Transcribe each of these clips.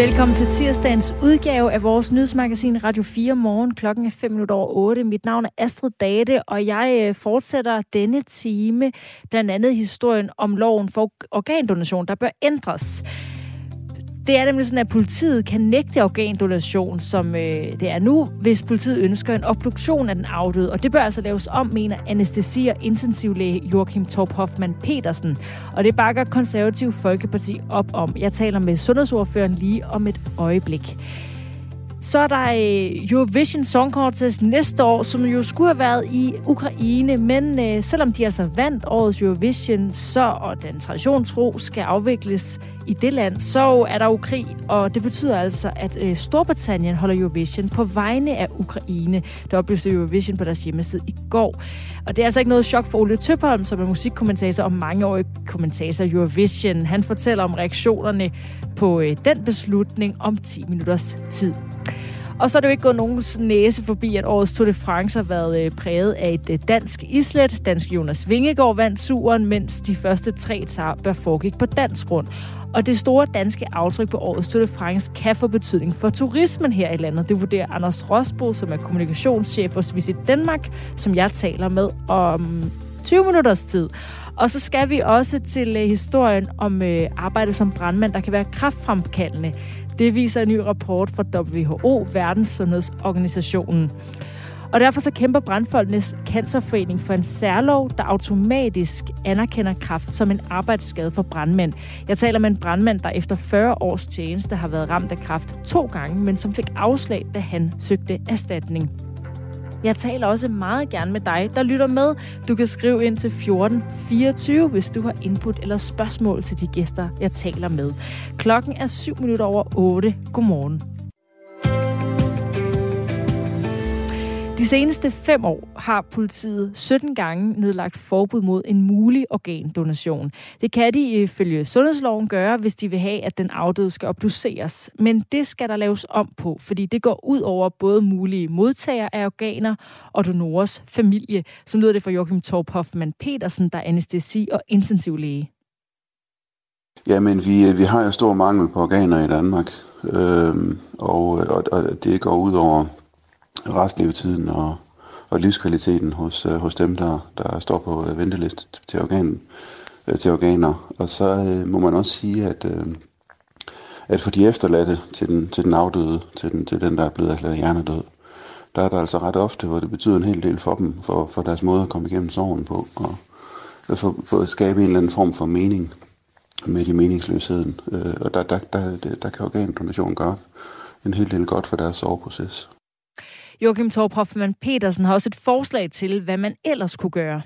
Velkommen til tirsdagens udgave af vores nyhedsmagasin Radio 4 morgen. Klokken er 5 minutter over 8. Mit navn er Astrid Date, og jeg øh, fortsætter denne time blandt andet historien om loven for organdonation, der bør ændres. Det er nemlig sådan, at politiet kan nægte organdonation, som øh, det er nu, hvis politiet ønsker en obduktion af den afdøde. Og det bør altså laves om, mener anestesi- og intensivlæge Joachim Torp Hoffmann Petersen. Og det bakker konservativ Folkeparti op om. Jeg taler med sundhedsordføreren lige om et øjeblik. Så er der øh, Eurovision Song Contest næste år, som jo skulle have været i Ukraine, men øh, selvom de altså vandt årets Eurovision, så og den traditionstro skal afvikles i det land, så er der jo krig, og det betyder altså, at øh, Storbritannien holder Eurovision på vegne af Ukraine. Det oplyste Eurovision på deres hjemmeside i går. Og det er altså ikke noget chok for Ole Tøpholm, som er musikkommentator og mangeårig kommentator Eurovision. Han fortæller om reaktionerne på øh, den beslutning om 10 minutters tid. Og så er det jo ikke gået nogen næse forbi, at årets Tour de France har været øh, præget af et øh, dansk islet. Dansk Jonas Vingegaard vandt suren, mens de første tre bør foregik på dansk grund. Og det store danske aftryk på årets Tour de France kan få betydning for turismen her i landet. Det vurderer Anders Rosbo, som er kommunikationschef hos Visit Danmark, som jeg taler med om 20 minutters tid. Og så skal vi også til øh, historien om øh, arbejde som brandmand, der kan være kraftfremkaldende. Det viser en ny rapport fra WHO, Verdenssundhedsorganisationen. Og derfor så kæmper Brandfolkenes Cancerforening for en særlov, der automatisk anerkender kraft som en arbejdsskade for brandmænd. Jeg taler med en brandmand, der efter 40 års tjeneste har været ramt af kraft to gange, men som fik afslag, da han søgte erstatning. Jeg taler også meget gerne med dig, der lytter med. Du kan skrive ind til 1424, hvis du har input eller spørgsmål til de gæster, jeg taler med. Klokken er 7 minutter over 8. Godmorgen. De seneste fem år har politiet 17 gange nedlagt forbud mod en mulig organdonation. Det kan de ifølge sundhedsloven gøre, hvis de vil have, at den afdøde skal obduceres. Men det skal der laves om på, fordi det går ud over både mulige modtagere af organer og donorers familie, som lyder det for Joachim Torp Hoffmann Petersen, der er anestesi- og intensivlæge. Jamen, vi, øh, vi har jo stor mangel på organer i Danmark, øhm, og, og, og det går ud over restlevetiden og, og livskvaliteten hos, øh, hos dem, der, der står på øh, venteliste til, organ, øh, til organer. Og så øh, må man også sige, at, øh, at for de efterladte til den, til den afdøde, til den, til den, der er blevet erklæret hjernedød, der er der altså ret ofte, hvor det betyder en hel del for dem, for, for deres måde at komme igennem sorgen på, og for, for at skabe en eller anden form for mening med i meningsløsheden. Øh, og der, der, der, der kan organdonation gøre en hel del godt for deres soveproces. Joachim Torp Hoffmann Petersen har også et forslag til, hvad man ellers kunne gøre.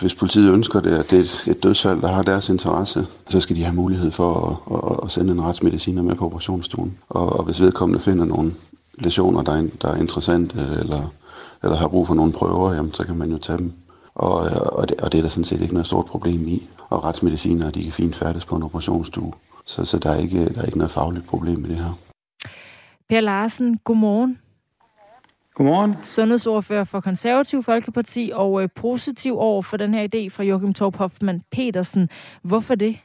Hvis politiet ønsker det, at det er et, et dødsfald, der har deres interesse, så skal de have mulighed for at, at, at sende en retsmediciner med på operationsstuen. Og, og hvis vedkommende finder nogle lesioner, der er, der er interessante, eller, eller har brug for nogle prøver, jamen, så kan man jo tage dem. Og, og, det, og det er der sådan set ikke noget stort problem i. Og retsmediciner, de kan fint færdes på en operationsstue. Så, så der, er ikke, der er ikke noget fagligt problem i det her. Per Larsen, godmorgen. Godmorgen. Sundhedsordfører for Konservativ Folkeparti og øh, positiv over for den her idé fra Joachim Torp Hoffmann Petersen. Hvorfor det?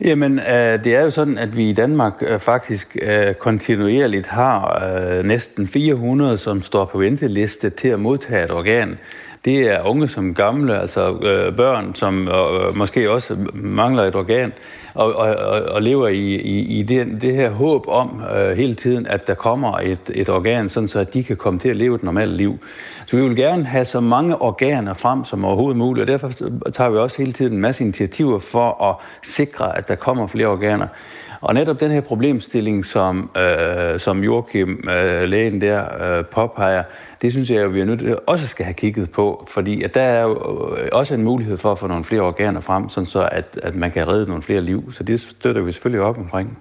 Jamen, øh, det er jo sådan, at vi i Danmark øh, faktisk øh, kontinuerligt har øh, næsten 400, som står på venteliste til at modtage et organ. Det er unge som gamle, altså øh, børn, som øh, måske også mangler et organ, og, og, og lever i, i, i det, det her håb om øh, hele tiden, at der kommer et, et organ, sådan så at de kan komme til at leve et normalt liv. Så vi vil gerne have så mange organer frem som overhovedet muligt, og derfor tager vi også hele tiden en masse initiativer for at sikre, at der kommer flere organer. Og netop den her problemstilling, som, øh, som Joachim, øh, lægen der, øh, påpeger, det synes jeg, at vi er nødt til også skal have kigget på, fordi at der er jo øh, også en mulighed for at få nogle flere organer frem, sådan så at, at man kan redde nogle flere liv. Så det støtter vi selvfølgelig op omkring.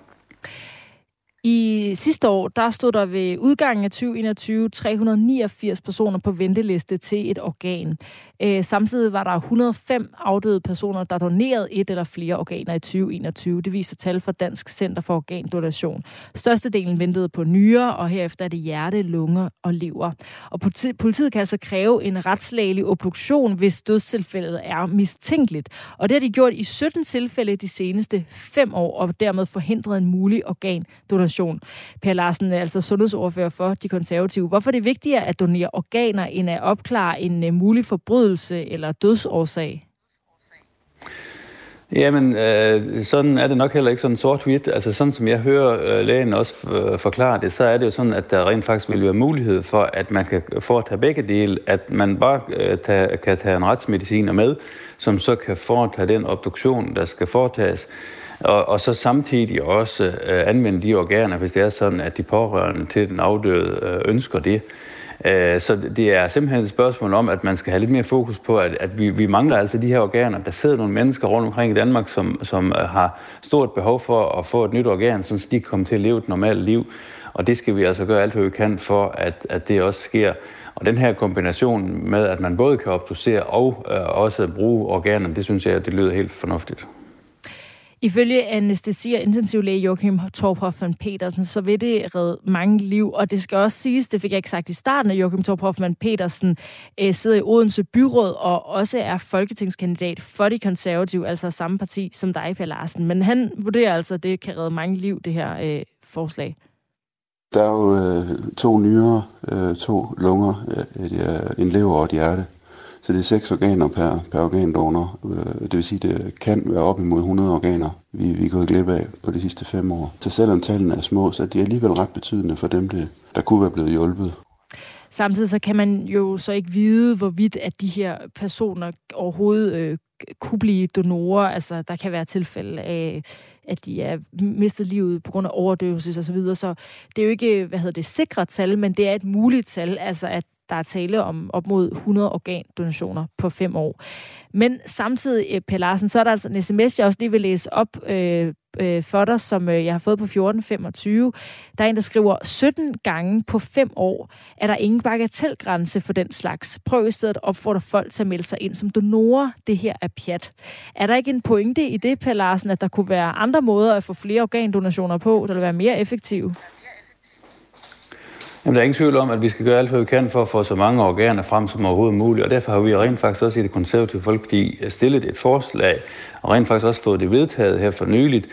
I sidste år, der stod der ved udgangen af 2021 389 personer på venteliste til et organ. Øh, samtidig var der 105 afdøde personer, der donerede et eller flere organer i 2021. Det viser tal fra Dansk Center for Organdonation. Størstedelen ventede på nyre, og herefter er det hjerte, lunger og lever. Og politiet kan altså kræve en retslægelig obduktion, hvis dødstilfældet er mistænkeligt. Og det har de gjort i 17 tilfælde de seneste fem år, og dermed forhindret en mulig organdonation. Per Larsen er altså sundhedsordfører for de konservative. Hvorfor er det vigtigere at donere organer, end at opklare en øh, mulig forbrydelse eller dødsårsag? Jamen, øh, sådan er det nok heller ikke sådan sort-hvidt. Altså sådan som jeg hører øh, lægen også øh, forklare det, så er det jo sådan, at der rent faktisk vil være mulighed for, at man kan foretage begge dele. At man bare øh, tage, kan tage en retsmediciner med, som så kan foretage den obduktion, der skal foretages. Og, og så samtidig også øh, anvende de organer, hvis det er sådan, at de pårørende til den afdøde øh, ønsker det. Øh, Øh, så det er simpelthen et spørgsmål om, at man skal have lidt mere fokus på, at, at vi, vi mangler altså de her organer. Der sidder nogle mennesker rundt omkring i Danmark, som, som øh, har stort behov for at få et nyt organ, så de kan komme til at leve et normalt liv. Og det skal vi altså gøre alt, hvad vi kan for, at, at det også sker. Og den her kombination med, at man både kan obducere og øh, også bruge organerne, det synes jeg, det lyder helt fornuftigt. Ifølge anestesi- og intensivlæge Joachim Torp Hoffmann Petersen, så vil det redde mange liv. Og det skal også siges, det fik jeg ikke sagt i starten, at Joachim Torp Hoffmann Petersen øh, sidder i Odense Byråd og også er folketingskandidat for de konservative, altså samme parti som dig, Per Larsen. Men han vurderer altså, at det kan redde mange liv, det her øh, forslag. Der er jo øh, to nyere, øh, to lunger, øh, øh en lever og et hjerte. Så det er seks organer per, per organdonor. Øh, det vil sige, det kan være op imod 100 organer, vi, vi er gået glip af på de sidste fem år. Så selvom tallene er små, så er de alligevel ret betydende for dem, der kunne være blevet hjulpet. Samtidig så kan man jo så ikke vide, hvorvidt at de her personer overhovedet øh, kunne blive donorer. Altså, der kan være tilfælde af, at de er mistet livet på grund af overdøvelse osv. Så, videre. så det er jo ikke, hvad hedder det, sikre tal, men det er et muligt tal, altså at der er tale om op mod 100 organdonationer på fem år. Men samtidig, øh, Per Larsen, så er der altså en sms, jeg også lige vil læse op øh, øh, for dig, som øh, jeg har fået på 1425. Der er en, der skriver, 17 gange på fem år er der ingen bagatelgrænse for den slags. Prøv i stedet at opfordre folk til at melde sig ind som donorer. Det her er pjat. Er der ikke en pointe i det, Per Larsen, at der kunne være andre måder at få flere organdonationer på, der vil være mere effektive? Jamen, der er ingen tvivl om, at vi skal gøre alt, hvad vi kan for at få så mange organer frem som overhovedet muligt. Og derfor har vi rent faktisk også i det konservative Folkeparti øh, stillet et forslag, og rent faktisk også fået det vedtaget her for nyligt,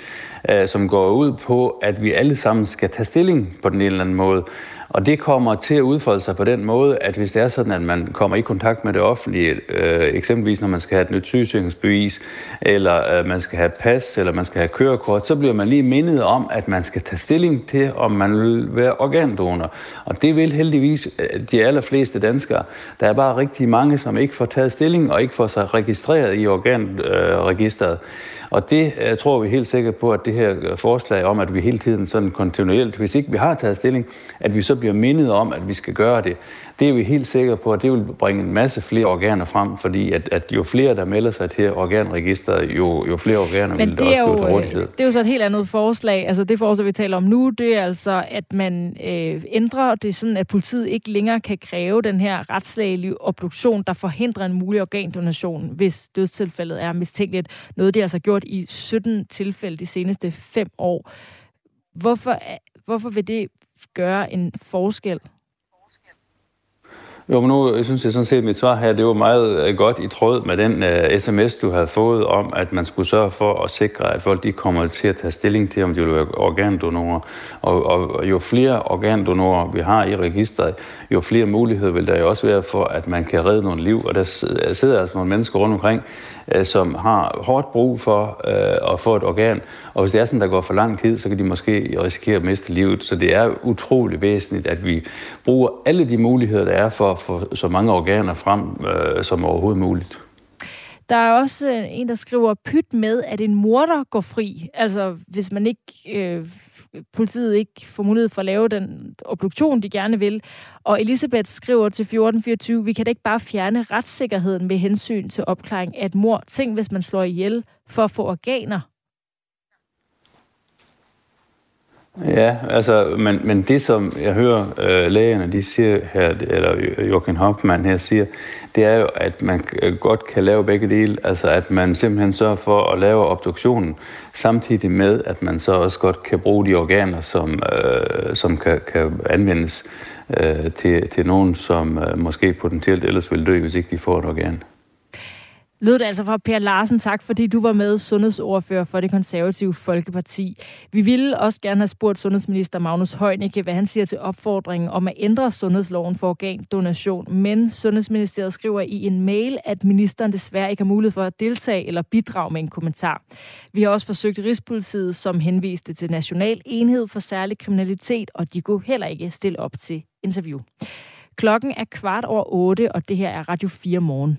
øh, som går ud på, at vi alle sammen skal tage stilling på den ene eller anden måde. Og det kommer til at udfolde sig på den måde, at hvis det er sådan, at man kommer i kontakt med det offentlige, øh, eksempelvis når man skal have et nyt sygesikringsbevis, eller øh, man skal have pas, eller man skal have kørekort, så bliver man lige mindet om, at man skal tage stilling til, om man vil være organdonor. Og det vil heldigvis øh, de allerfleste danskere. Der er bare rigtig mange, som ikke får taget stilling og ikke får sig registreret i organregisteret. Øh, og det jeg øh, tror vi helt sikkert på, at det her øh, forslag om, at vi hele tiden sådan kontinuerligt, hvis ikke vi har taget stilling, at vi så bliver mindet om, at vi skal gøre det. Det er vi helt sikre på, at det vil bringe en masse flere organer frem, fordi at, at jo flere, der melder sig til organregisteret, jo, jo flere organer Men vil der også blive til rådighed. Det er jo så et helt andet forslag. Altså det forslag, vi taler om nu, det er altså, at man øh, ændrer det sådan, at politiet ikke længere kan kræve den her retslægelige obduktion, der forhindrer en mulig organdonation, hvis dødstilfældet er mistænkeligt. Noget, de altså gjort i 17 tilfælde de seneste fem år. Hvorfor, hvorfor vil det gøre en forskel? Jo, men nu jeg synes jeg sådan set, at mit svar her, det var meget øh, godt i tråd med den øh, uh, sms, du havde fået om, at man skulle sørge for at sikre, at folk de kommer til at tage stilling til, om de vil være organdonorer. Og, og jo flere organdonorer vi har i registret, jo flere muligheder vil der jo også være for, at man kan redde nogle liv. Og der sidder altså nogle mennesker rundt omkring, Øh, som har hårdt brug for uh, at få et organ. Og hvis det er sådan, der går for lang tid, så kan de måske risikere at miste livet. Så det er utrolig væsentligt, at vi bruger alle de muligheder, der er for at få så mange organer frem øh, som overhovedet muligt. Der er også en, der skriver, pyt med, at en morder går fri. Altså, hvis man ikke, øh, politiet ikke får mulighed for at lave den obduktion, de gerne vil. Og Elisabeth skriver til 1424, vi kan da ikke bare fjerne retssikkerheden med hensyn til opklaring af et mor. Tænk, hvis man slår ihjel for at få organer. Ja, altså, men, men det som jeg hører øh, lægerne, de siger her, eller Joachim Hoffmann her siger, det er jo, at man øh, godt kan lave begge dele. Altså, at man simpelthen sørger for at lave obduktionen, samtidig med, at man så også godt kan bruge de organer, som, øh, som kan, kan anvendes øh, til, til nogen, som øh, måske potentielt ellers vil dø, hvis ikke de får et organ. Lød det altså fra Per Larsen. Tak, fordi du var med sundhedsordfører for det konservative Folkeparti. Vi ville også gerne have spurgt sundhedsminister Magnus Heunicke, hvad han siger til opfordringen om at ændre sundhedsloven for organdonation. Men Sundhedsministeriet skriver i en mail, at ministeren desværre ikke har mulighed for at deltage eller bidrage med en kommentar. Vi har også forsøgt Rigspolitiet, som henviste til National Enhed for Særlig Kriminalitet, og de kunne heller ikke stille op til interview. Klokken er kvart over otte, og det her er Radio 4 morgen.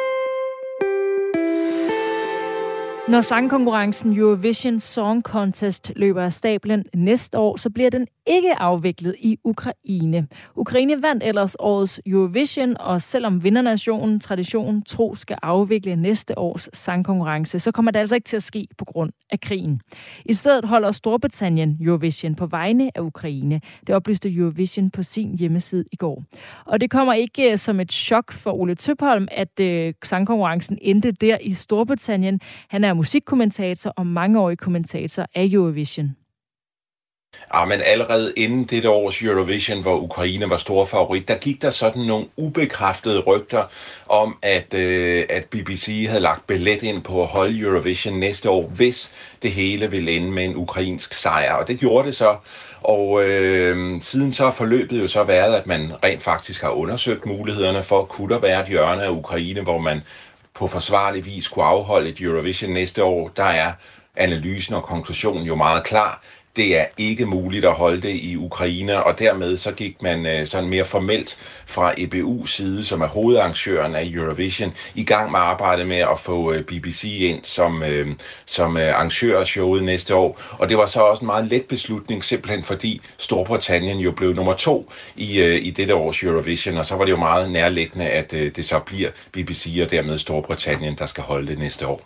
Når sangkonkurrencen Eurovision Song Contest løber af stablen næste år, så bliver den ikke afviklet i Ukraine. Ukraine vandt ellers årets Eurovision, og selvom vindernationen traditionen tro skal afvikle næste års sangkonkurrence, så kommer det altså ikke til at ske på grund af krigen. I stedet holder Storbritannien Eurovision på vegne af Ukraine. Det oplyste Eurovision på sin hjemmeside i går. Og det kommer ikke øh, som et chok for Ole Tøpholm, at øh, sangkonkurrencen endte der i Storbritannien. Han er musikkommentator og mangeårig kommentator af Eurovision. Ja, men allerede inden dette års Eurovision, hvor Ukraine var stor favorit, der gik der sådan nogle ubekræftede rygter om, at, øh, at BBC havde lagt billet ind på at holde Eurovision næste år, hvis det hele ville ende med en ukrainsk sejr. Og det gjorde det så. Og øh, siden så har forløbet jo så været, at man rent faktisk har undersøgt mulighederne for, kunne der være et hjørne af Ukraine, hvor man på forsvarlig vis kunne afholde et Eurovision næste år. Der er analysen og konklusionen jo meget klar det er ikke muligt at holde det i Ukraine, og dermed så gik man øh, sådan mere formelt fra EBU's side, som er hovedarrangøren af Eurovision, i gang med arbejdet med at få øh, BBC ind som, øh, som arrangør af showet næste år. Og det var så også en meget let beslutning, simpelthen fordi Storbritannien jo blev nummer to i, i dette års Eurovision, og så var det jo meget nærliggende, at det så bliver BBC og dermed Storbritannien, der skal holde det næste år.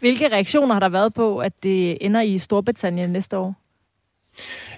Hvilke reaktioner har der været på, at det ender i Storbritannien næste år?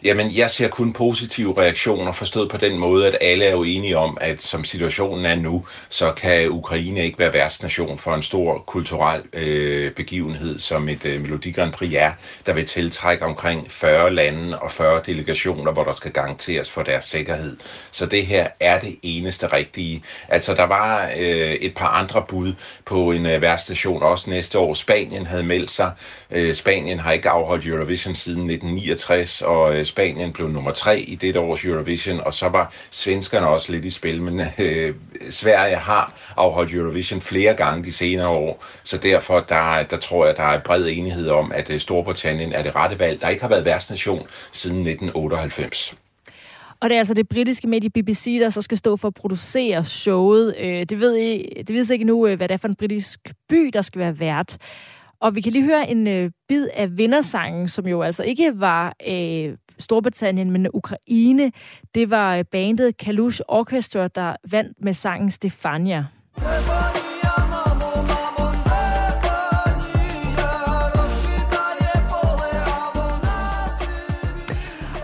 Jamen, jeg ser kun positive reaktioner, forstået på den måde, at alle er jo enige om, at som situationen er nu, så kan Ukraine ikke være værtsnation for en stor kulturel øh, begivenhed, som et øh, Melodi Grand Prix er, der vil tiltrække omkring 40 lande og 40 delegationer, hvor der skal garanteres for deres sikkerhed. Så det her er det eneste rigtige. Altså, der var øh, et par andre bud på en øh, værtsstation også næste år. Spanien havde meldt sig. Øh, Spanien har ikke afholdt Eurovision siden 1969, og øh, Spanien blev nummer tre i dette års Eurovision, og så var svenskerne også lidt i spil, men øh, Sverige har afholdt Eurovision flere gange de senere år, så derfor der, der tror jeg, der er bred enighed om, at øh, Storbritannien er det rette valg, der ikke har været værtsnation siden 1998. Og det er altså det britiske medie BBC, der så skal stå for at producere showet. Øh, det ved, I, det ved ikke nu, hvad det er for en britisk by, der skal være vært. Og vi kan lige høre en øh, bid af vindersangen, som jo altså ikke var øh, Storbritannien, men Ukraine. Det var øh, bandet Kalush Orchestra, der vandt med sangen Stefania.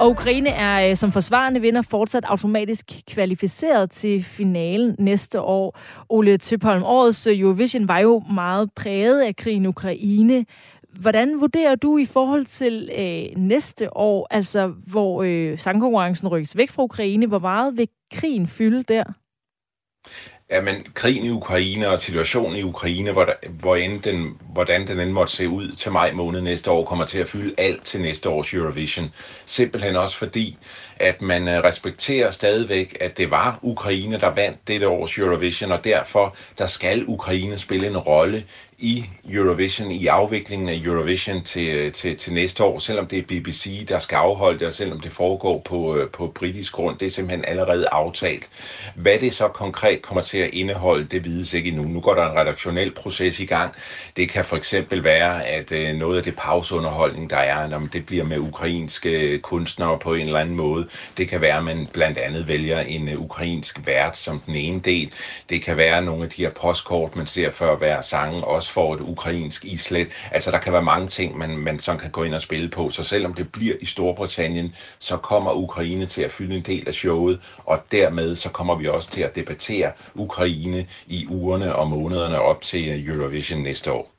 Og Ukraine er øh, som forsvarende vinder fortsat automatisk kvalificeret til finalen næste år. Ole Tøpholm, årets øh, Eurovision var jo meget præget af krigen i Ukraine. Hvordan vurderer du i forhold til øh, næste år, altså hvor øh, sangkonkurrencen rykkes væk fra Ukraine, hvor meget vil krigen fylde der? Ja, men krigen i Ukraine og situationen i Ukraine, hvor, hvor end den, hvordan den end måtte se ud til maj måned næste år, kommer til at fylde alt til næste års Eurovision. Simpelthen også fordi, at man øh, respekterer stadigvæk, at det var Ukraine, der vandt dette års Eurovision, og derfor der skal Ukraine spille en rolle i Eurovision, i afviklingen af Eurovision til, øh, til, til næste år, selvom det er BBC, der skal afholde det, og selvom det foregår på, øh, på britisk grund. Det er simpelthen allerede aftalt. Hvad det så konkret kommer til at indeholde, det vides ikke endnu. Nu går der en redaktionel proces i gang. Det kan for eksempel være, at øh, noget af det pauseunderholdning, der er, når det bliver med ukrainske kunstnere på en eller anden måde. Det kan være, at man blandt andet vælger en ukrainsk vært som den ene del. Det kan være nogle af de her postkort, man ser før hver sang, også får et ukrainsk islet. Altså, der kan være mange ting, man, man sådan kan gå ind og spille på. Så selvom det bliver i Storbritannien, så kommer Ukraine til at fylde en del af showet, og dermed så kommer vi også til at debattere Ukraine i ugerne og månederne op til Eurovision næste år.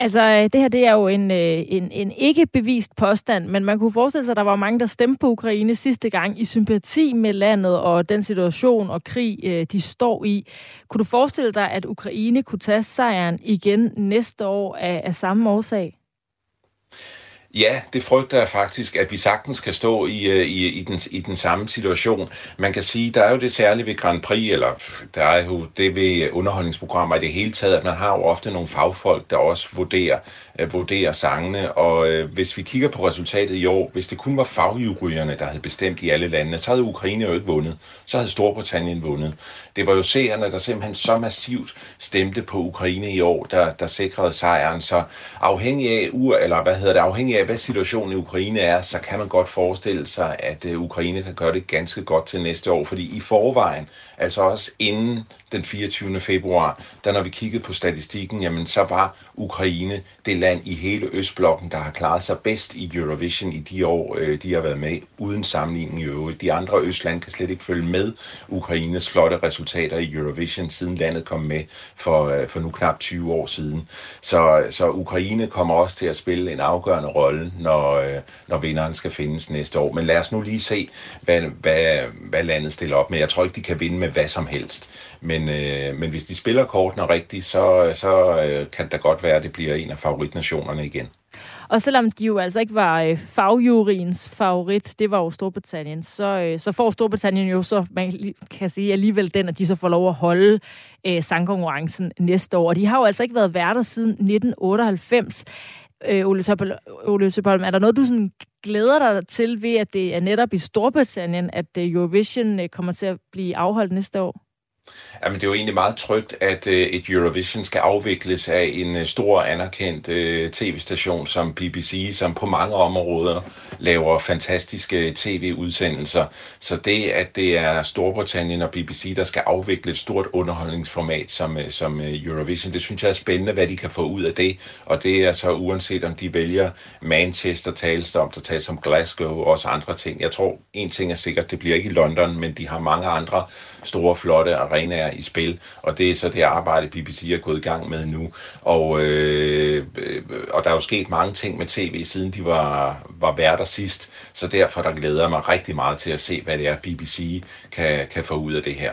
Altså, øh, det her det er jo en, øh, en, en ikke bevist påstand, men man kunne forestille sig, at der var mange, der stemte på Ukraine sidste gang i sympati med landet og den situation og krig, øh, de står i. Kunne du forestille dig, at Ukraine kunne tage sejren igen næste år af, af samme årsag? Ja, det frygter jeg faktisk, at vi sagtens kan stå i, øh, i, i, den, i den samme situation. Man kan sige, der er jo det særlige ved Grand Prix, eller der er jo det ved underholdningsprogrammer i det hele taget, at man har jo ofte nogle fagfolk, der også vurderer, øh, vurdere sangene. Og øh, hvis vi kigger på resultatet i år, hvis det kun var fagjuryerne, der havde bestemt i alle landene, så havde Ukraine jo ikke vundet. Så havde Storbritannien vundet. Det var jo seerne, der simpelthen så massivt stemte på Ukraine i år, der, der sikrede sejren. Så afhængig af, eller hvad hedder det, afhængig af, hvad situationen i Ukraine er, så kan man godt forestille sig, at øh, Ukraine kan gøre det ganske godt til næste år. Fordi i forvejen, altså også inden den 24. februar, da når vi kiggede på statistikken, jamen så var Ukraine det land i hele Østblokken, der har klaret sig bedst i Eurovision i de år, øh, de har været med, uden sammenligning i øvrigt. De andre Østlande kan slet ikke følge med Ukraines flotte resultater i Eurovision, siden landet kom med for, øh, for nu knap 20 år siden. Så, så Ukraine kommer også til at spille en afgørende rolle, når, øh, når vinderen skal findes næste år. Men lad os nu lige se, hvad, hvad, hvad landet stiller op med. Jeg tror ikke, de kan vinde med hvad som helst. Men, øh, men hvis de spiller kortene rigtigt, så, så øh, kan det godt være, at det bliver en af favoritnationerne igen. Og selvom de jo altså ikke var øh, fagjuriens favorit, det var jo Storbritannien, så, øh, så får Storbritannien jo så, man kan sige alligevel den, at de så får lov at holde øh, sangkonkurrencen næste år. Og de har jo altså ikke været værter siden 1998. Øh, Ole, Tøpholm, Ole Tøpholm, er der noget, du sådan glæder dig til ved, at det er netop i Storbritannien, at øh, Eurovision øh, kommer til at blive afholdt næste år? Jamen, det er jo egentlig meget trygt, at øh, et Eurovision skal afvikles af en øh, stor anerkendt øh, tv-station som BBC, som på mange områder laver fantastiske øh, tv-udsendelser. Så det, at det er Storbritannien og BBC, der skal afvikle et stort underholdningsformat som, øh, som øh, Eurovision, det synes jeg er spændende, hvad de kan få ud af det. Og det er så uanset om de vælger Manchester, tales om, der tales om Glasgow og også andre ting. Jeg tror, en ting er sikkert, det bliver ikke i London, men de har mange andre store, flotte arenaer i spil, og det er så det arbejde, BBC er gået i gang med nu. Og, øh, øh, og der er jo sket mange ting med tv, siden de var, var værter sidst, så derfor der glæder jeg mig rigtig meget til at se, hvad det er, BBC kan, kan få ud af det her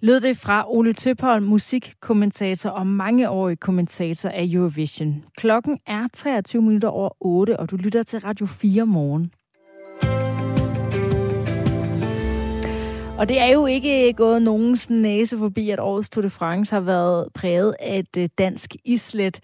lød det fra Ole Tøpholm, musikkommentator og mangeårig kommentator af Eurovision. Klokken er 23 minutter over 8, og du lytter til Radio 4 morgen. Og det er jo ikke gået nogens næse forbi, at årets Tour de France har været præget af et øh, dansk islet.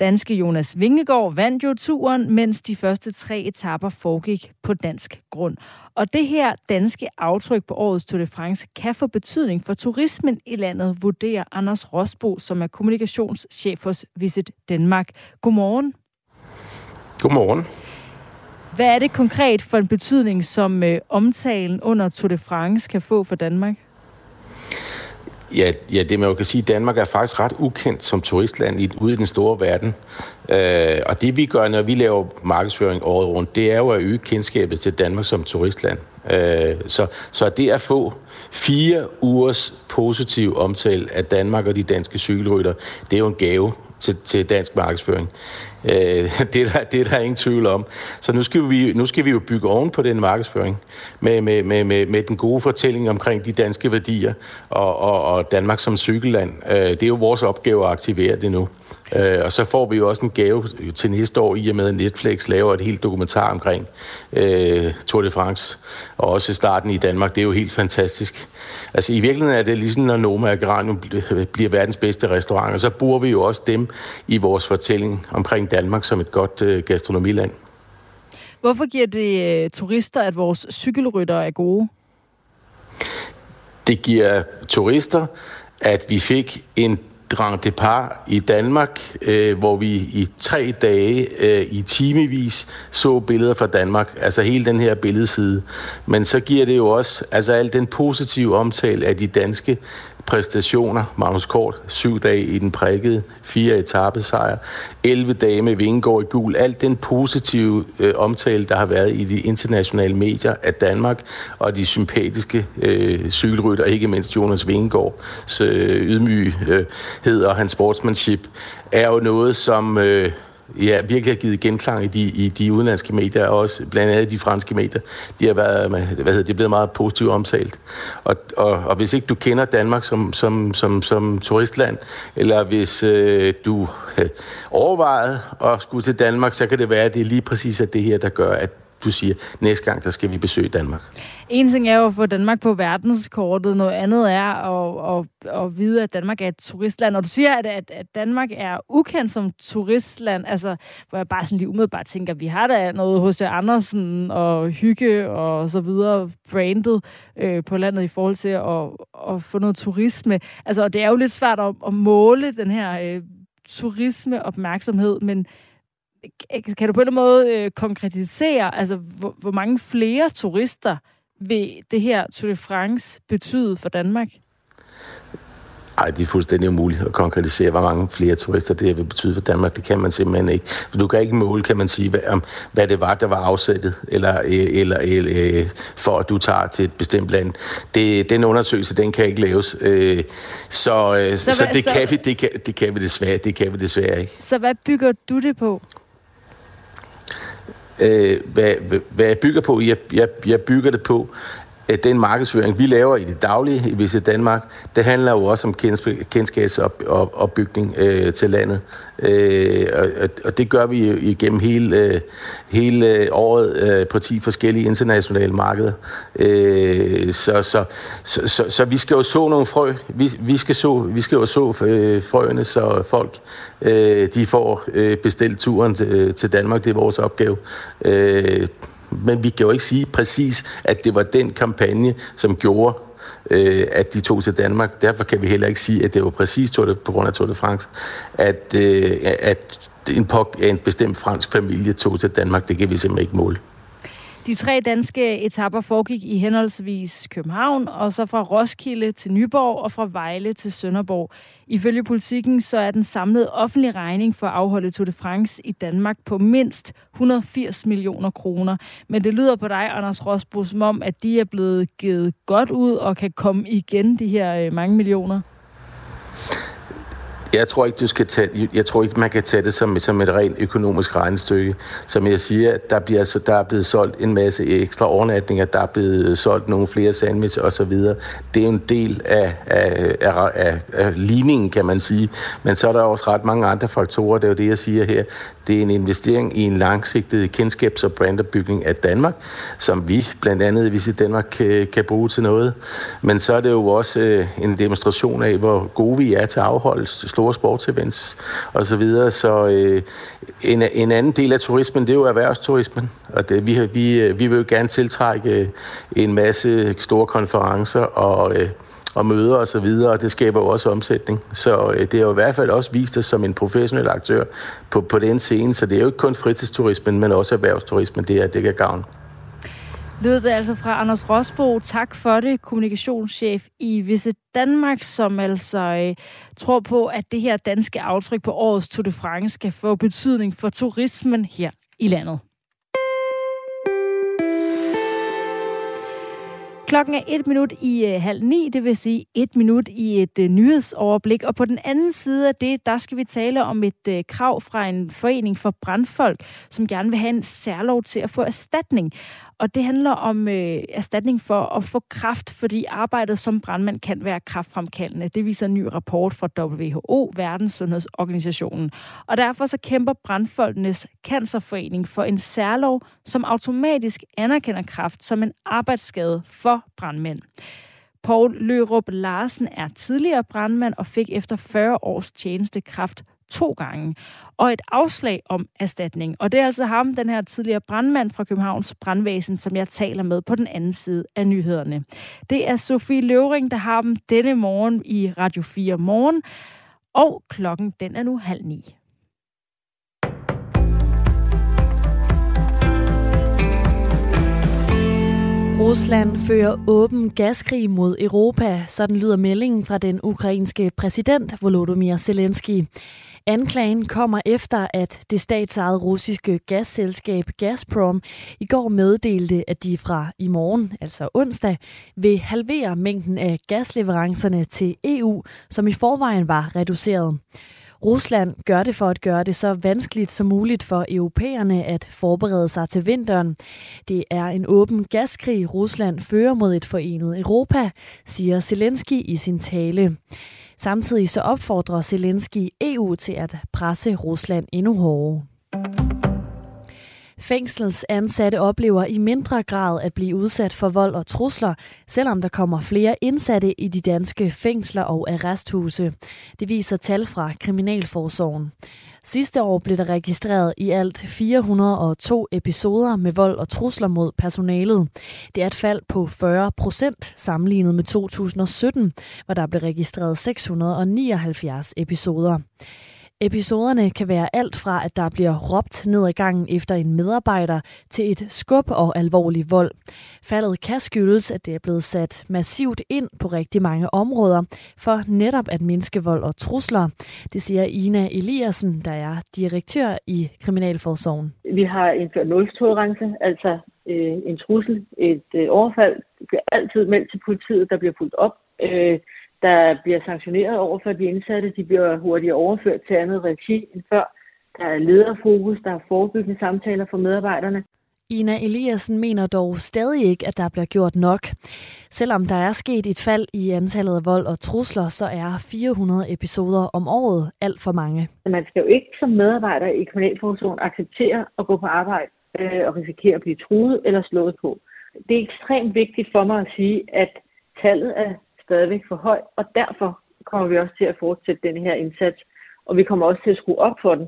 Danske Jonas Vingegaard vandt jo turen, mens de første tre etapper foregik på dansk grund. Og det her danske aftryk på årets Tour de France kan få betydning for turismen i landet, vurderer Anders Rosbo, som er kommunikationschef hos Visit Danmark. Godmorgen. Godmorgen. Hvad er det konkret for en betydning, som øh, omtalen under Tour de France kan få for Danmark? Ja, ja, det man jo kan sige, Danmark er faktisk ret ukendt som turistland i, ude i den store verden. Øh, og det vi gør, når vi laver markedsføring året rundt, det er jo at øge kendskabet til Danmark som turistland. Øh, så, så det at få fire ugers positiv omtale af Danmark og de danske cykelrytter, det er jo en gave til, til dansk markedsføring. Øh, det, er der, det er der ingen tvivl om. Så nu skal vi, nu skal vi jo bygge oven på den markedsføring med, med, med, med, med den gode fortælling omkring de danske værdier og, og, og Danmark som cykelland. Øh, det er jo vores opgave at aktivere det nu. Øh, og så får vi jo også en gave til næste år, i og med at Netflix laver et helt dokumentar omkring øh, Tour de France, og også starten i Danmark. Det er jo helt fantastisk. Altså i virkeligheden er det ligesom, når Noma og Geranium bliver verdens bedste restauranter, så bruger vi jo også dem i vores fortælling omkring Danmark som et godt øh, gastronomiland. Hvorfor giver det øh, turister, at vores cykelrytter er gode? Det giver turister, at vi fik en Grand Depart i Danmark, øh, hvor vi i tre dage øh, i timevis så billeder fra Danmark, altså hele den her billedside. Men så giver det jo også altså al den positive omtale af de danske præstationer. Magnus Kort, syv dage i den prikkede, fire etappesejre, 11 dage med Vingård i gul. Alt den positive øh, omtale, der har været i de internationale medier af Danmark, og de sympatiske øh, cykelrytter, ikke mindst Jonas Vingegaards øh, ydmyghed og hans sportsmanship, er jo noget, som... Øh, ja, virkelig har givet genklang i de, i de udenlandske medier, og også blandt andet de franske medier. De har været, hvad hedder, det er blevet meget positivt omtalt. Og, og, og hvis ikke du kender Danmark som, som, som, som turistland, eller hvis øh, du øh, overvejede at skulle til Danmark, så kan det være, at det er lige præcis at det her, der gør, at du siger, næste gang, der skal vi besøge Danmark. En ting er jo at få Danmark på verdenskortet, noget andet er at, at, at vide, at Danmark er et turistland. Og du siger, at, at, at Danmark er ukendt som turistland, altså, hvor jeg bare sådan lige umiddelbart tænker, at vi har da noget hos Andersen og hygge og så videre brandet øh, på landet i forhold til at, at få noget turisme. Altså, og det er jo lidt svært at, at måle den her øh, turisme opmærksomhed, men kan du på en eller anden måde øh, konkretisere, altså hvor, hvor mange flere turister vil det her Tour de France betyde for Danmark? Ej, det er fuldstændig umuligt at konkretisere, hvor mange flere turister det vil betyde for Danmark. Det kan man simpelthen ikke. For du kan ikke måle, kan man sige, hvad, om, hvad det var, der var afsættet, eller, eller, eller øh, for at du tager til et bestemt land. Det, den undersøgelse, den kan ikke laves. Øh, så, øh, så, så, det, så, kan vi, det, kan, det kan vi desværre, det kan vi desværre ikke. Så hvad bygger du det på? Øh, hvad, hvad jeg bygger på. Jeg, jeg, jeg bygger det på, Øh, at den markedsføring, vi laver i det daglige i Visit Danmark, det handler jo også om kendskabsopbygning øh, til landet. Øh, og, og det gør vi igennem hele, øh, hele året øh, på 10 forskellige internationale markeder. Øh, så, så, så, så, så vi skal jo så nogle frø. Vi, vi, skal, så, vi skal jo så øh, frøene, så folk øh, de får øh, bestilt turen til, øh, til Danmark. Det er vores opgave. Øh, men vi kan jo ikke sige præcis, at det var den kampagne, som gjorde, øh, at de tog til Danmark. Derfor kan vi heller ikke sige, at det var præcis Tour de, på grund af Tour de France, at, øh, at en, en bestemt fransk familie tog til Danmark. Det kan vi simpelthen ikke måle. De tre danske etapper foregik i henholdsvis København, og så fra Roskilde til Nyborg og fra Vejle til Sønderborg. Ifølge politikken så er den samlede offentlige regning for at afholde Tour de France i Danmark på mindst 180 millioner kroner. Men det lyder på dig, Anders Rosbo, som om, at de er blevet givet godt ud og kan komme igen, de her øh, mange millioner. Jeg tror ikke, du skal tage, jeg tror ikke, man kan tage det som, som et rent økonomisk regnestykke. Som jeg siger, der, bliver, altså, der er blevet solgt en masse ekstra overnatninger, der er blevet solgt nogle flere sandwich og så videre. Det er en del af, af, af, af, af ligningen, kan man sige. Men så er der også ret mange andre faktorer, det er jo det, jeg siger her. Det er en investering i en langsigtet kendskabs- og brandopbygning af Danmark, som vi blandt andet i Danmark kan, kan bruge til noget. Men så er det jo også øh, en demonstration af, hvor gode vi er til at afholde store sportsevents og så videre. Så øh, en, en anden del af turismen, det er jo erhvervsturismen. Og det, vi, vi, vi vil jo gerne tiltrække øh, en masse store konferencer og øh, og møder osv., og, så videre, og det skaber jo også omsætning. Så øh, det er jo i hvert fald også vist os som en professionel aktør på, på den scene, så det er jo ikke kun fritidsturismen, men også erhvervsturismen, det er, det kan gavn. Lød det altså fra Anders Rosbo. Tak for det, kommunikationschef i Visit Danmark, som altså øh, tror på, at det her danske aftryk på årets Tour de France skal få betydning for turismen her i landet. Klokken er et minut i øh, halv ni, det vil sige et minut i et øh, nyhedsoverblik. Og på den anden side af det, der skal vi tale om et øh, krav fra en forening for brandfolk, som gerne vil have en særlov til at få erstatning. Og det handler om øh, erstatning for at få kraft, fordi arbejdet som brandmand kan være kraftfremkaldende. Det viser en ny rapport fra WHO, Verdenssundhedsorganisationen. Og derfor så kæmper brandfolkenes cancerforening for en særlov, som automatisk anerkender kraft som en arbejdsskade for brandmænd. Paul Lørup Larsen er tidligere brandmand og fik efter 40 års tjeneste kraft to gange, og et afslag om erstatning. Og det er altså ham, den her tidligere brandmand fra Københavns Brandvæsen, som jeg taler med på den anden side af nyhederne. Det er Sofie Løvring, der har dem denne morgen i Radio 4 Morgen, og klokken den er nu halv ni. Rusland fører åben gaskrig mod Europa, sådan lyder meldingen fra den ukrainske præsident Volodymyr Zelensky. Anklagen kommer efter, at det statsejede russiske gasselskab Gazprom i går meddelte, at de fra i morgen, altså onsdag, vil halvere mængden af gasleverancerne til EU, som i forvejen var reduceret. Rusland gør det for at gøre det så vanskeligt som muligt for europæerne at forberede sig til vinteren. Det er en åben gaskrig, Rusland fører mod et forenet Europa, siger Zelensky i sin tale. Samtidig så opfordrer Zelensky EU til at presse Rusland endnu hårdere. Fængselsansatte oplever i mindre grad at blive udsat for vold og trusler, selvom der kommer flere indsatte i de danske fængsler og arresthuse. Det viser tal fra Kriminalforsorgen. Sidste år blev der registreret i alt 402 episoder med vold og trusler mod personalet. Det er et fald på 40 procent sammenlignet med 2017, hvor der blev registreret 679 episoder. Episoderne kan være alt fra, at der bliver råbt ned ad gangen efter en medarbejder, til et skub og alvorlig vold. Faldet kan skyldes, at det er blevet sat massivt ind på rigtig mange områder, for netop at mindske vold og trusler. Det siger Ina Eliassen, der er direktør i Kriminalforsorgen. Vi har indført nultolerance, altså øh, en trussel, et øh, overfald, bliver altid meldt til politiet, der bliver fuldt op. Øh, der bliver sanktioneret over for de indsatte. De bliver hurtigt overført til andet regi end før. Der er lederfokus, der er forebyggende samtaler for medarbejderne. Ina Eliassen mener dog stadig ikke, at der bliver gjort nok. Selvom der er sket et fald i antallet af vold og trusler, så er 400 episoder om året alt for mange. Man skal jo ikke som medarbejder i kriminalforsorgen acceptere at gå på arbejde øh, og risikere at blive truet eller slået på. Det er ekstremt vigtigt for mig at sige, at tallet af stadigvæk for høj, og derfor kommer vi også til at fortsætte den her indsats, og vi kommer også til at skrue op for den.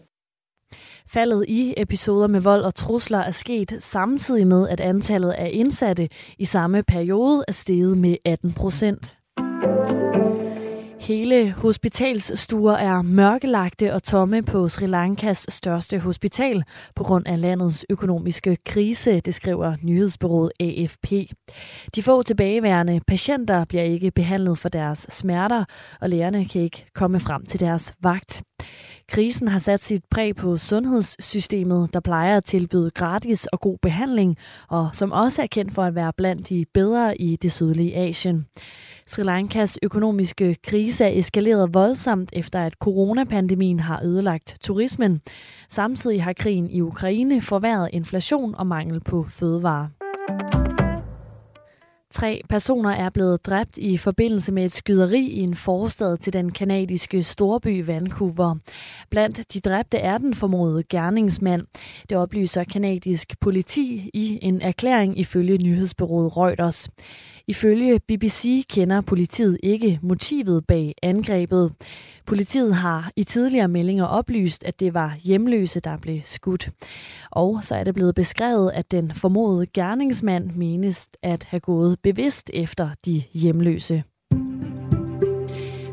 Faldet i episoder med vold og trusler er sket samtidig med, at antallet af indsatte i samme periode er steget med 18 procent. Hele hospitalsstuer er mørkelagte og tomme på Sri Lankas største hospital på grund af landets økonomiske krise, det skriver nyhedsbyrået AFP. De få tilbageværende patienter bliver ikke behandlet for deres smerter, og lægerne kan ikke komme frem til deres vagt. Krisen har sat sit præg på sundhedssystemet, der plejer at tilbyde gratis og god behandling, og som også er kendt for at være blandt de bedre i det sydlige Asien. Sri Lankas økonomiske krise er eskaleret voldsomt efter at coronapandemien har ødelagt turismen. Samtidig har krigen i Ukraine forværret inflation og mangel på fødevarer. Tre personer er blevet dræbt i forbindelse med et skyderi i en forstad til den kanadiske storby Vancouver. Blandt de dræbte er den formodede gerningsmand. Det oplyser kanadisk politi i en erklæring ifølge nyhedsbyrået Reuters. Ifølge BBC kender politiet ikke motivet bag angrebet. Politiet har i tidligere meldinger oplyst, at det var hjemløse, der blev skudt. Og så er det blevet beskrevet, at den formodede gerningsmand menes at have gået bevidst efter de hjemløse.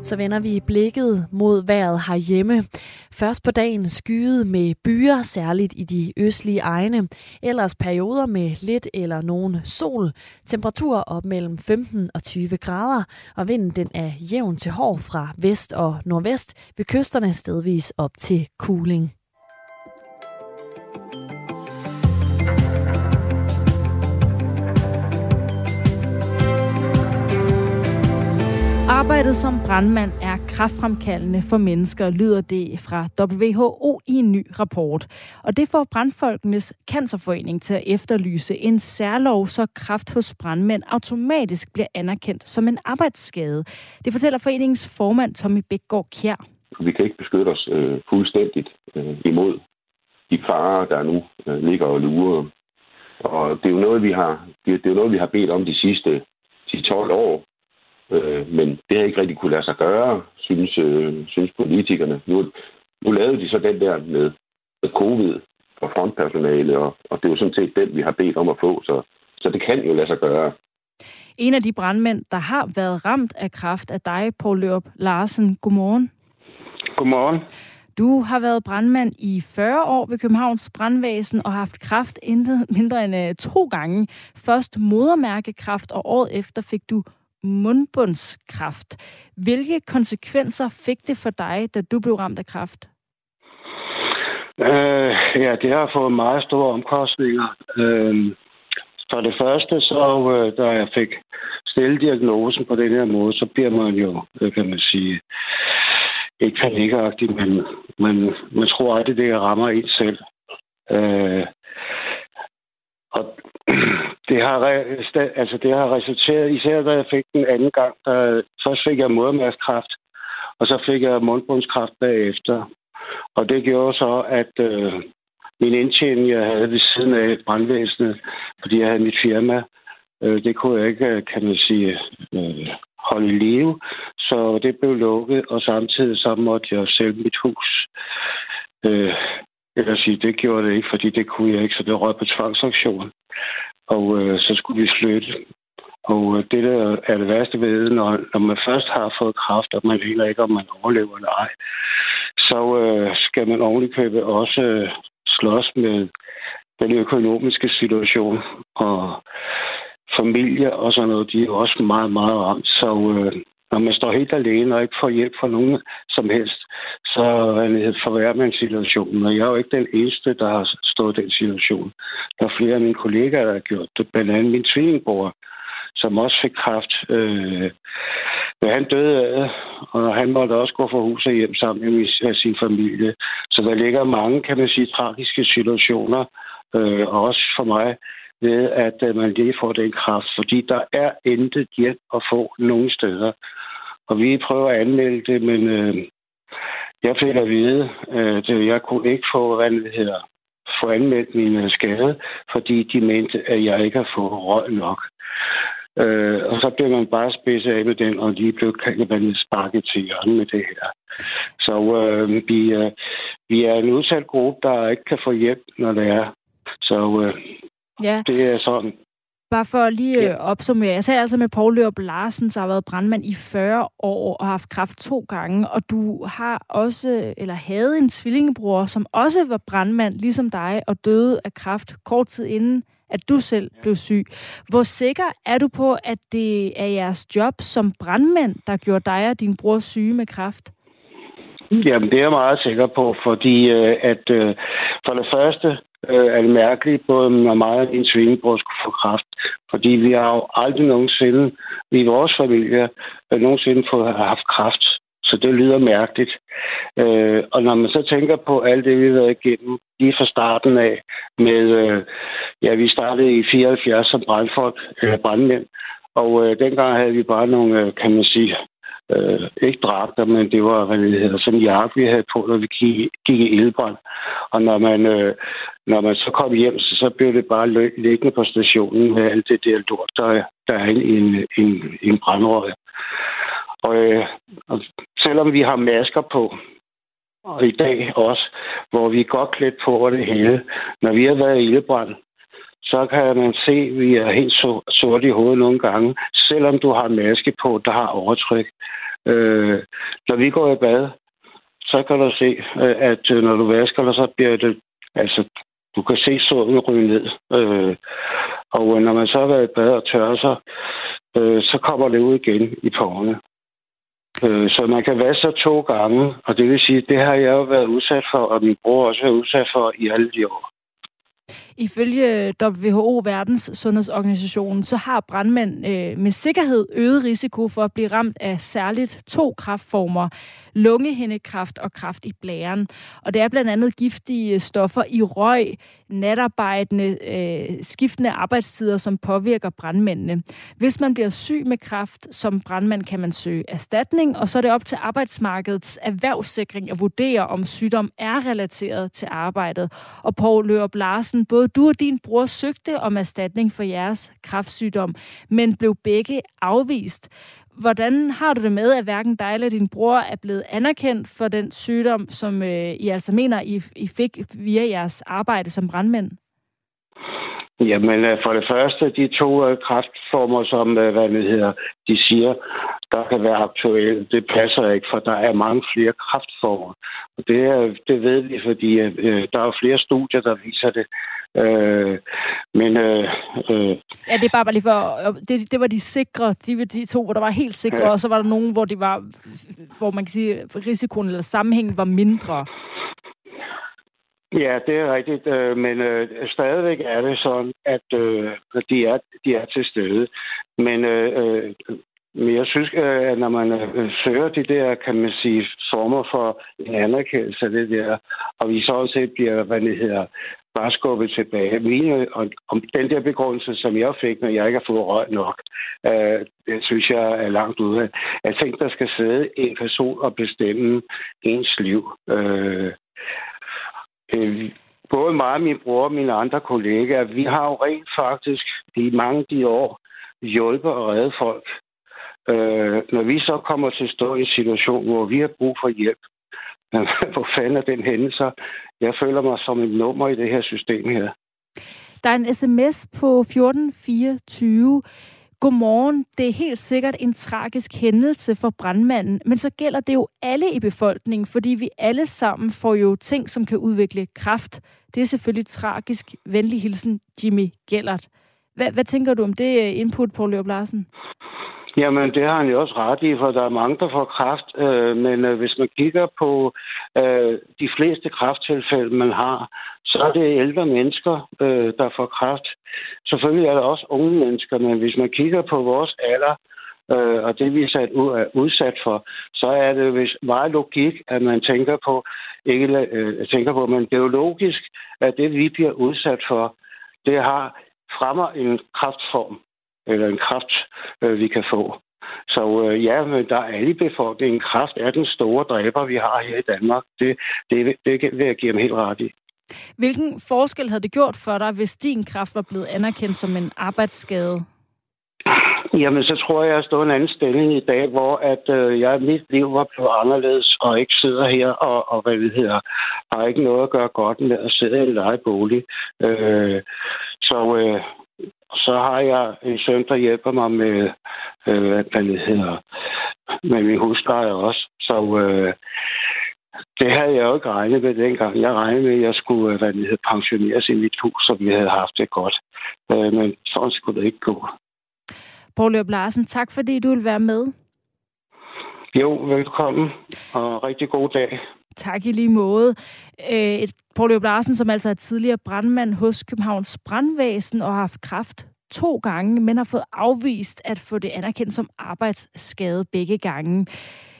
Så vender vi blikket mod vejret herhjemme. Først på dagen skyet med byer, særligt i de østlige egne. Ellers perioder med lidt eller nogen sol. Temperatur op mellem 15 og 20 grader. Og vinden den er jævn til hård fra vest og nordvest. Ved kysterne stedvis op til cooling. Arbejdet som brandmand er kraftfremkaldende for mennesker, lyder det fra WHO i en ny rapport. Og det får Brandfolkenes Cancerforening til at efterlyse en særlov, så kraft hos brandmænd automatisk bliver anerkendt som en arbejdsskade. Det fortæller foreningens formand Tommy Bækgaard Kjær. Vi kan ikke beskytte os øh, fuldstændigt øh, imod de farer, der nu øh, ligger og lurer. Og det er jo noget, vi har, det, det er noget, vi har bedt om de sidste 10-12 år Øh, men det har ikke rigtig kunne lade sig gøre, synes, øh, synes politikerne. Nu, nu lavede de så den der med, med covid for frontpersonale, og, og det er jo sådan set den, vi har bedt om at få, så, så det kan jo lade sig gøre. En af de brandmænd, der har været ramt af kraft, er dig, Poul Lørup Larsen. Godmorgen. Godmorgen. Du har været brandmand i 40 år ved Københavns Brandvæsen og haft kraft mindre end øh, to gange. Først modermærkekraft, og året efter fik du mundbundskraft. Hvilke konsekvenser fik det for dig, da du blev ramt af kraft? Øh, ja, det har fået meget store omkostninger. Øh, for det første, så øh, da jeg fik stillet diagnosen på den her måde, så bliver man jo, øh, kan man sige, ikke panikagtig, men man, man tror aldrig, det rammer en selv. Øh, og det har, altså det har resulteret, især da jeg fik den anden gang, der, først fik jeg modermærskræft, og så fik jeg mundbundskræft bagefter. Og det gjorde så, at øh, min indtjening, jeg havde ved siden af brandvæsenet, fordi jeg havde mit firma, øh, det kunne jeg ikke, øh, kan man sige, øh, holde i live. Så det blev lukket, og samtidig så måtte jeg sælge mit hus. Øh, eller sige, det gjorde det ikke, fordi det kunne jeg ikke, så det røg på tvangsaktion. Og øh, så skulle vi flytte. Og øh, det, der er det værste ved, når, når man først har fået kraft, og man heller ikke, om man overlever eller ej, så øh, skal man ovenikøbet også øh, slås med den økonomiske situation. Og familie og sådan noget, de er også meget, meget ramt. Så øh, når man står helt alene og ikke får hjælp fra nogen som helst, så øh, forværrer man situationen. Og jeg er jo ikke den eneste, der har stået i den situation. Der er flere af mine kollegaer, der har gjort det. Blandt andet min tvillingbror, som også fik kraft. Øh, han døde af og han måtte også gå fra hus og hjem sammen med sin familie. Så der ligger mange, kan man sige, tragiske situationer, øh, også for mig, ved at øh, man lige får den kraft. Fordi der er intet hjælp at få nogen steder. Og vi prøver at anmelde det, men øh, jeg fik at vide, at jeg kunne ikke få, hvad det hedder, få anmeldt min øh, skade, fordi de mente, at jeg ikke har fået røg nok. Øh, og så blev man bare spidset af med den, og lige blev man sparket til hjørnet med det her. Så øh, vi, øh, vi er en udsat gruppe, der ikke kan få hjælp, når det er. Så øh, ja. det er sådan. Bare for lige ja. opsummere. Jeg sagde altså med Poul Lørup Larsen, der har været brandmand i 40 år og har haft kraft to gange. Og du har også, eller havde en tvillingebror, som også var brandmand, ligesom dig, og døde af kraft kort tid inden, at du selv blev syg. Hvor sikker er du på, at det er jeres job som brandmand, der gjorde dig og din bror syge med kraft? Jamen, det er jeg meget sikker på, fordi øh, at øh, for det første, øh, er det mærkeligt, både når mig og min svinebror skulle få kraft. Fordi vi har jo aldrig nogensinde i vores familie øh, nogensinde fået haft kraft. Så det lyder mærkeligt. Øh, og når man så tænker på alt det, vi har været igennem, lige fra starten af, med, øh, ja, vi startede i 74 som brandfolk, eller brandmænd, og øh, dengang havde vi bare nogle, øh, kan man sige, øh, ikke dragter, men det var, hvad det hedder, sådan en jakke, vi havde på, når vi gik, gik i ildbrand. Og når man, øh, når man så kom hjem, så, så blev det bare liggende på stationen med alt det der lort, der, der er i en, en, en brandrøg. Og, øh, og selvom vi har masker på, og i dag også, hvor vi er godt klædt på over det hele, når vi har været i ildbrand, så kan man se, at vi er helt sorte sort i hovedet nogle gange, selvom du har en maske på, der har overtryk. Øh, når vi går i bad, så kan du se, øh, at øh, når du vasker dig, så bliver det, altså, du kan se solen ryge ned. Øh, og øh, når man så har været i bad og tørrer sig, øh, så kommer det ud igen i porerne. Øh, så man kan vaske sig to gange, og det vil sige, det har jeg jo været udsat for, og min bror også været udsat for i alle de år. Ifølge WHO, Verdens Sundhedsorganisation, så har brandmænd øh, med sikkerhed øget risiko for at blive ramt af særligt to kraftformer lungehindekræft og kræft i blæren. Og det er blandt andet giftige stoffer i røg, natarbejdende, øh, skiftende arbejdstider, som påvirker brandmændene. Hvis man bliver syg med kræft som brandmand, kan man søge erstatning, og så er det op til arbejdsmarkedets erhvervssikring at vurdere, om sygdom er relateret til arbejdet. Og Poul Lørup Larsen, både du og din bror søgte om erstatning for jeres kræftsygdom, men blev begge afvist. Hvordan har du det med, at hverken dig eller din bror er blevet anerkendt for den sygdom, som øh, I altså mener, I, I fik via jeres arbejde som brandmænd? Jamen, øh, for det første, de to øh, kraftformer, som øh, hvad det hedder, de siger, der kan være aktuelle, det passer ikke, for der er mange flere kraftformer. Og det, det ved vi, fordi øh, øh der er flere studier, der viser det. Øh, men... Øh, øh, ja, det er bare, bare lige for... Det, det var de sikre, de, de to, hvor der var helt sikre, ja. og så var der nogen, hvor, det var, hvor man kan sige, risikoen eller sammenhængen var mindre. Ja, det er rigtigt, øh, men øh, stadigvæk er det sådan, at øh, de, er, de er til stede. Men, øh, øh, men jeg synes, øh, at når man øh, søger de der, kan man sige, former for en anerkendelse af det der, og vi så også bliver, hvad det hedder, bare skubbet tilbage. Mine, og, om den der begrundelse, som jeg fik, når jeg ikke har fået røg nok, øh, det synes jeg er langt ude. Jeg tænker, der skal sidde en person og bestemme ens liv. Øh, øh, både mig og min bror og mine andre kollegaer, vi har jo rent faktisk i mange de år hjulpet og reddet folk. Øh, når vi så kommer til at stå i en situation, hvor vi har brug for hjælp, hvor fanden er den hændelse? Jeg føler mig som et nummer i det her system her. Der er en sms på 1424. Godmorgen. Det er helt sikkert en tragisk hændelse for brandmanden, men så gælder det jo alle i befolkningen, fordi vi alle sammen får jo ting, som kan udvikle kraft. Det er selvfølgelig tragisk. Venlig hilsen, Jimmy Gellert. Hvad, hvad tænker du om det øh, input, på Løb Larsen? Jamen, det har han jo også ret i, for der er mange, der får kræft. Øh, men øh, hvis man kigger på øh, de fleste kræfttilfælde, man har, så er det ældre mennesker, øh, der får kræft. Selvfølgelig er der også unge mennesker, men hvis man kigger på vores alder, øh, og det vi er sat ud, er udsat for, så er det hvis meget logik, at man tænker på, ikke øh, tænker på, men det er jo logisk, at det vi bliver udsat for, det har fremmer en kraftform eller en kraft, øh, vi kan få. Så øh, ja, men der er alle i befolkningen. Kraft er den store dræber, vi har her i Danmark. Det, det, det vil jeg give dem helt ret i. Hvilken forskel havde det gjort for dig, hvis din kraft var blevet anerkendt som en arbejdsskade? Jamen, så tror jeg, at jeg står en anden stilling i dag, hvor at øh, jeg, mit liv var blevet anderledes, og ikke sidder her og, og hvad vi hedder, har ikke noget at gøre godt med at sidde i en lejebolig. Øh, så øh, så har jeg en søn, der hjælper mig med, øh, hvad det hedder, med min husleje også. Så øh, det havde jeg jo ikke regnet med dengang. Jeg regnede med, at jeg skulle øh, hvad det hedder, pensioneres i mit hus, så vi havde haft det godt. Øh, men sådan skulle det ikke gå. Poul Løb Larsen, tak fordi du vil være med. Jo, velkommen, og rigtig god dag. Tak i lige måde. Øh, Poul Løb Larsen, som altså er tidligere brandmand hos Københavns Brandvæsen og har haft kraft to gange, men har fået afvist at få det anerkendt som arbejdsskade begge gange.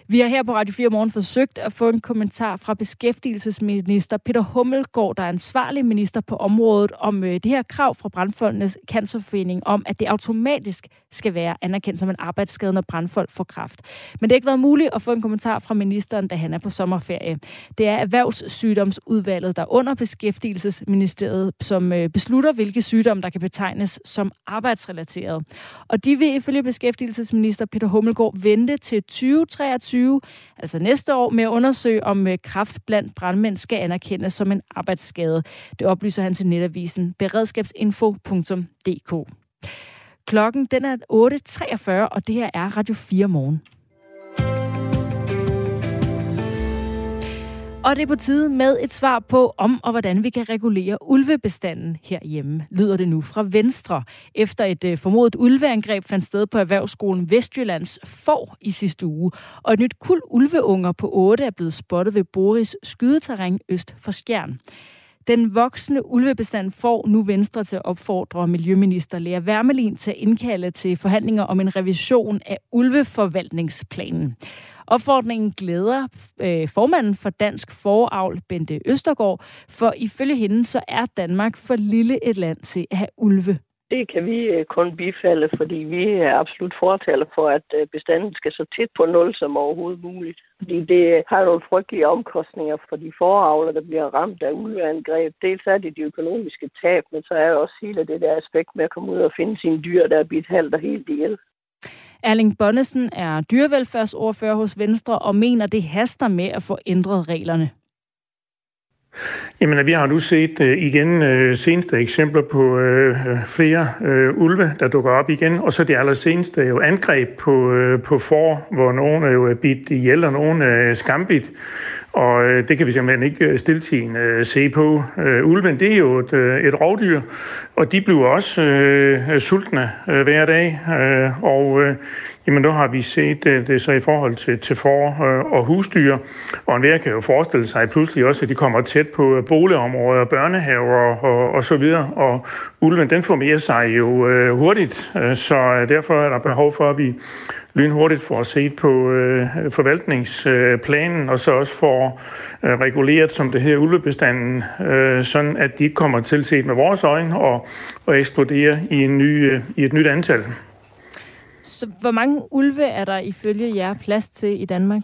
Vi har her på Radio 4 Morgen forsøgt at få en kommentar fra beskæftigelsesminister Peter Hummelgaard, der er ansvarlig minister på området, om øh, det her krav fra Brandfoldenes Cancerforening om, at det automatisk skal være anerkendt som en arbejdsskade, når brandfolk får kraft. Men det har ikke været muligt at få en kommentar fra ministeren, da han er på sommerferie. Det er Erhvervssygdomsudvalget, der under Beskæftigelsesministeriet, som øh, beslutter, hvilke sygdomme, der kan betegnes som arbejdsrelateret. Og de vil ifølge Beskæftigelsesminister Peter Hummelgaard vente til 2023 2020, altså næste år, med at undersøge, om øh, kraft blandt brandmænd skal anerkendes som en arbejdsskade. Det oplyser han til netavisen beredskabsinfo.dk. Klokken den er 8.43, og det her er Radio 4 morgen. Og det er på tide med et svar på, om og hvordan vi kan regulere ulvebestanden herhjemme, lyder det nu fra Venstre. Efter et øh, formodet ulveangreb fandt sted på Erhvervsskolen Vestjyllands for i sidste uge, og et nyt kul ulveunger på 8 er blevet spottet ved Boris skydeterræn øst for Skjern. Den voksne ulvebestand får nu Venstre til at opfordre Miljøminister Lea Wermelin til at indkalde til forhandlinger om en revision af ulveforvaltningsplanen. Opfordringen glæder øh, formanden for Dansk Foravl, Bente Østergaard, for ifølge hende så er Danmark for lille et land til at have ulve. Det kan vi øh, kun bifalde, fordi vi er absolut fortaler for, at øh, bestanden skal så tæt på nul som overhovedet muligt. Fordi det øh, har nogle frygtelige omkostninger for de foravler, der bliver ramt af ulveangreb. Dels er det de økonomiske tab, men så er det også hele det der aspekt med at komme ud og finde sine dyr, der er bidt halvt og helt ihjel. Erling Bonnesen er dyrevelfærdsordfører hos Venstre og mener, det haster med at få ændret reglerne. Jamen, vi har nu set uh, igen uh, seneste eksempler på uh, flere uh, ulve, der dukker op igen, og så det allerseneste jo angreb på, uh, på for, hvor nogen er jo bidt ihjel, og nogen er skambit. Og øh, det kan vi simpelthen ikke stiltigende øh, se på. Øh, ulven, det er jo et, øh, et rovdyr, og de bliver også øh, sultne øh, hver dag. Øh, og øh, jamen, nu har vi set det, det så i forhold til, til for øh, og husdyr. Og enhver kan jo forestille sig pludselig også, at de kommer tæt på øh, boligområder, børnehaver og, og så videre. Og ulven, den formerer sig jo øh, hurtigt, så derfor er der behov for, at vi lynhurtigt får set på øh, forvaltningsplanen, og så også får øh, reguleret, som det her ulvebestanden, øh, sådan at de ikke kommer til set med vores øjne og, og eksploderer i, en ny, øh, i et nyt antal. Så hvor mange ulve er der ifølge jer plads til i Danmark?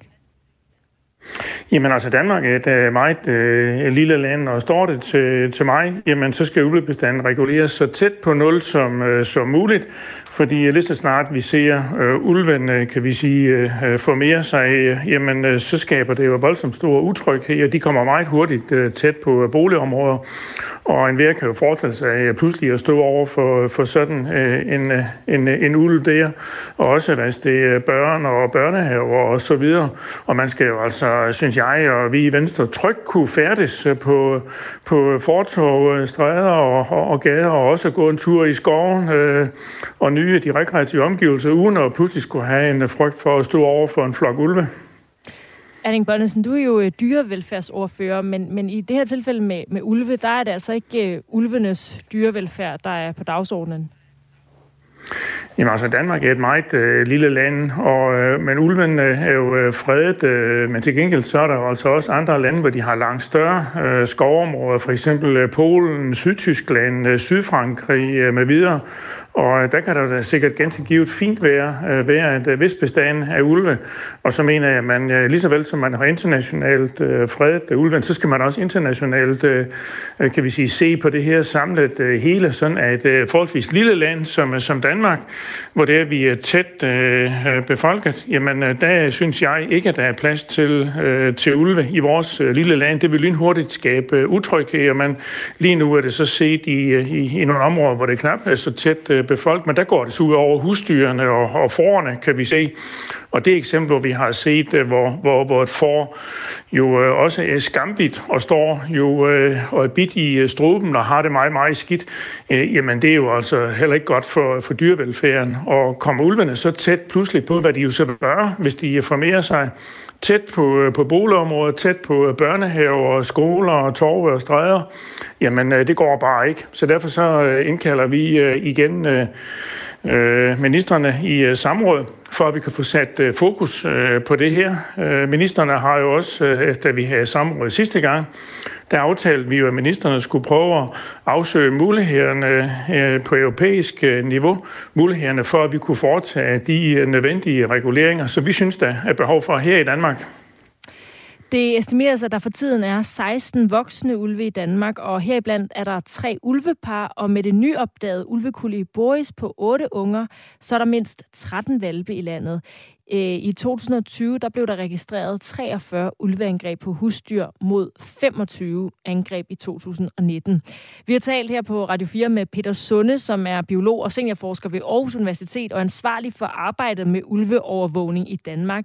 Jamen altså, Danmark er et øh, meget øh, lille land, og står det til, til mig, jamen så skal ulvebestanden reguleres så tæt på nul som, øh, som muligt, fordi lige så snart vi ser øh, ulven, øh, kan vi sige, øh, øh formere sig, øh, jamen øh, så skaber det jo voldsomt stor utryghed, og de kommer meget hurtigt øh, tæt på øh, boligområder, og en kan jo forestille sig øh, pludselig at stå over for, for sådan øh, en, en, en ulv der, og også hvis det er børn og børnehaver og så videre, og man skal jo altså synes jeg, og vi i Venstre trygt kunne færdes på, på fortog, stræder og, og, og gader, og også gå en tur i skoven øh, og nye de rekreative omgivelser, uden at pludselig skulle have en frygt for at stå over for en flok ulve. Erling Bonnesen, du er jo øh, dyrevelfærdsordfører, men, men i det her tilfælde med, med ulve, der er det altså ikke uh, ulvenes dyrevelfærd, der er på dagsordenen. Jamen altså, Danmark er et meget øh, lille land, og, øh, men ulven øh, er jo øh, fredet, øh, men til gengæld så er der altså også andre lande, hvor de har langt større øh, skovområder, for eksempel øh, Polen, Sydtyskland, øh, Sydfrankrig øh, med videre, og øh, der kan der da sikkert ganske givet fint være, øh, være at øh, hvis vis bestand af ulve. Og så mener jeg, at man lige så vel som man har internationalt fredet ulven, så skal man også internationalt, kan vi sige, se på det her samlet hele, sådan at et forholdsvis lille land som, som Danmark, hvor det er, vi er tæt befolket, jamen der synes jeg ikke, at der er plads til, til ulve i vores lille land. Det vil lynhurtigt skabe utryghed, og man, lige nu er det så set i, i, i nogle områder, hvor det knap er så tæt Øh, befolkning, men der går det så ud over husdyrene og, og forerne, kan vi se. Og det eksempel, vi har set, øh, hvor, hvor, hvor et får jo øh, også er skambit og står jo øh, og er bit i øh, struben og har det meget, meget skidt, jamen det er jo altså heller ikke godt for, for dyrevelfærden. Og kommer ulvene så tæt pludselig på, hvad de jo så gør, hvis de formerer sig, tæt på, øh, på boligområder, tæt på øh, børnehaver, skoler, og torve og stræder, jamen øh, det går bare ikke. Så derfor så indkalder vi igen ministerne i samråd, for at vi kan få sat øh, fokus øh, på det her. Øh, ministerne har jo også, efter vi havde samråd sidste gang, der aftalte vi jo, at ministerne skulle prøve at afsøge mulighederne på europæisk niveau, mulighederne for, at vi kunne foretage de nødvendige reguleringer, så vi synes, der er behov for her i Danmark. Det estimeres, at der for tiden er 16 voksne ulve i Danmark, og heriblandt er der tre ulvepar, og med det nyopdagede ulvekuld i Boris på 8 unger, så er der mindst 13 valpe i landet. Øh, I 2020 der blev der registreret 43 ulveangreb på husdyr mod 25 angreb i 2019. Vi har talt her på Radio 4 med Peter Sunde, som er biolog og seniorforsker ved Aarhus Universitet og ansvarlig for arbejdet med ulveovervågning i Danmark.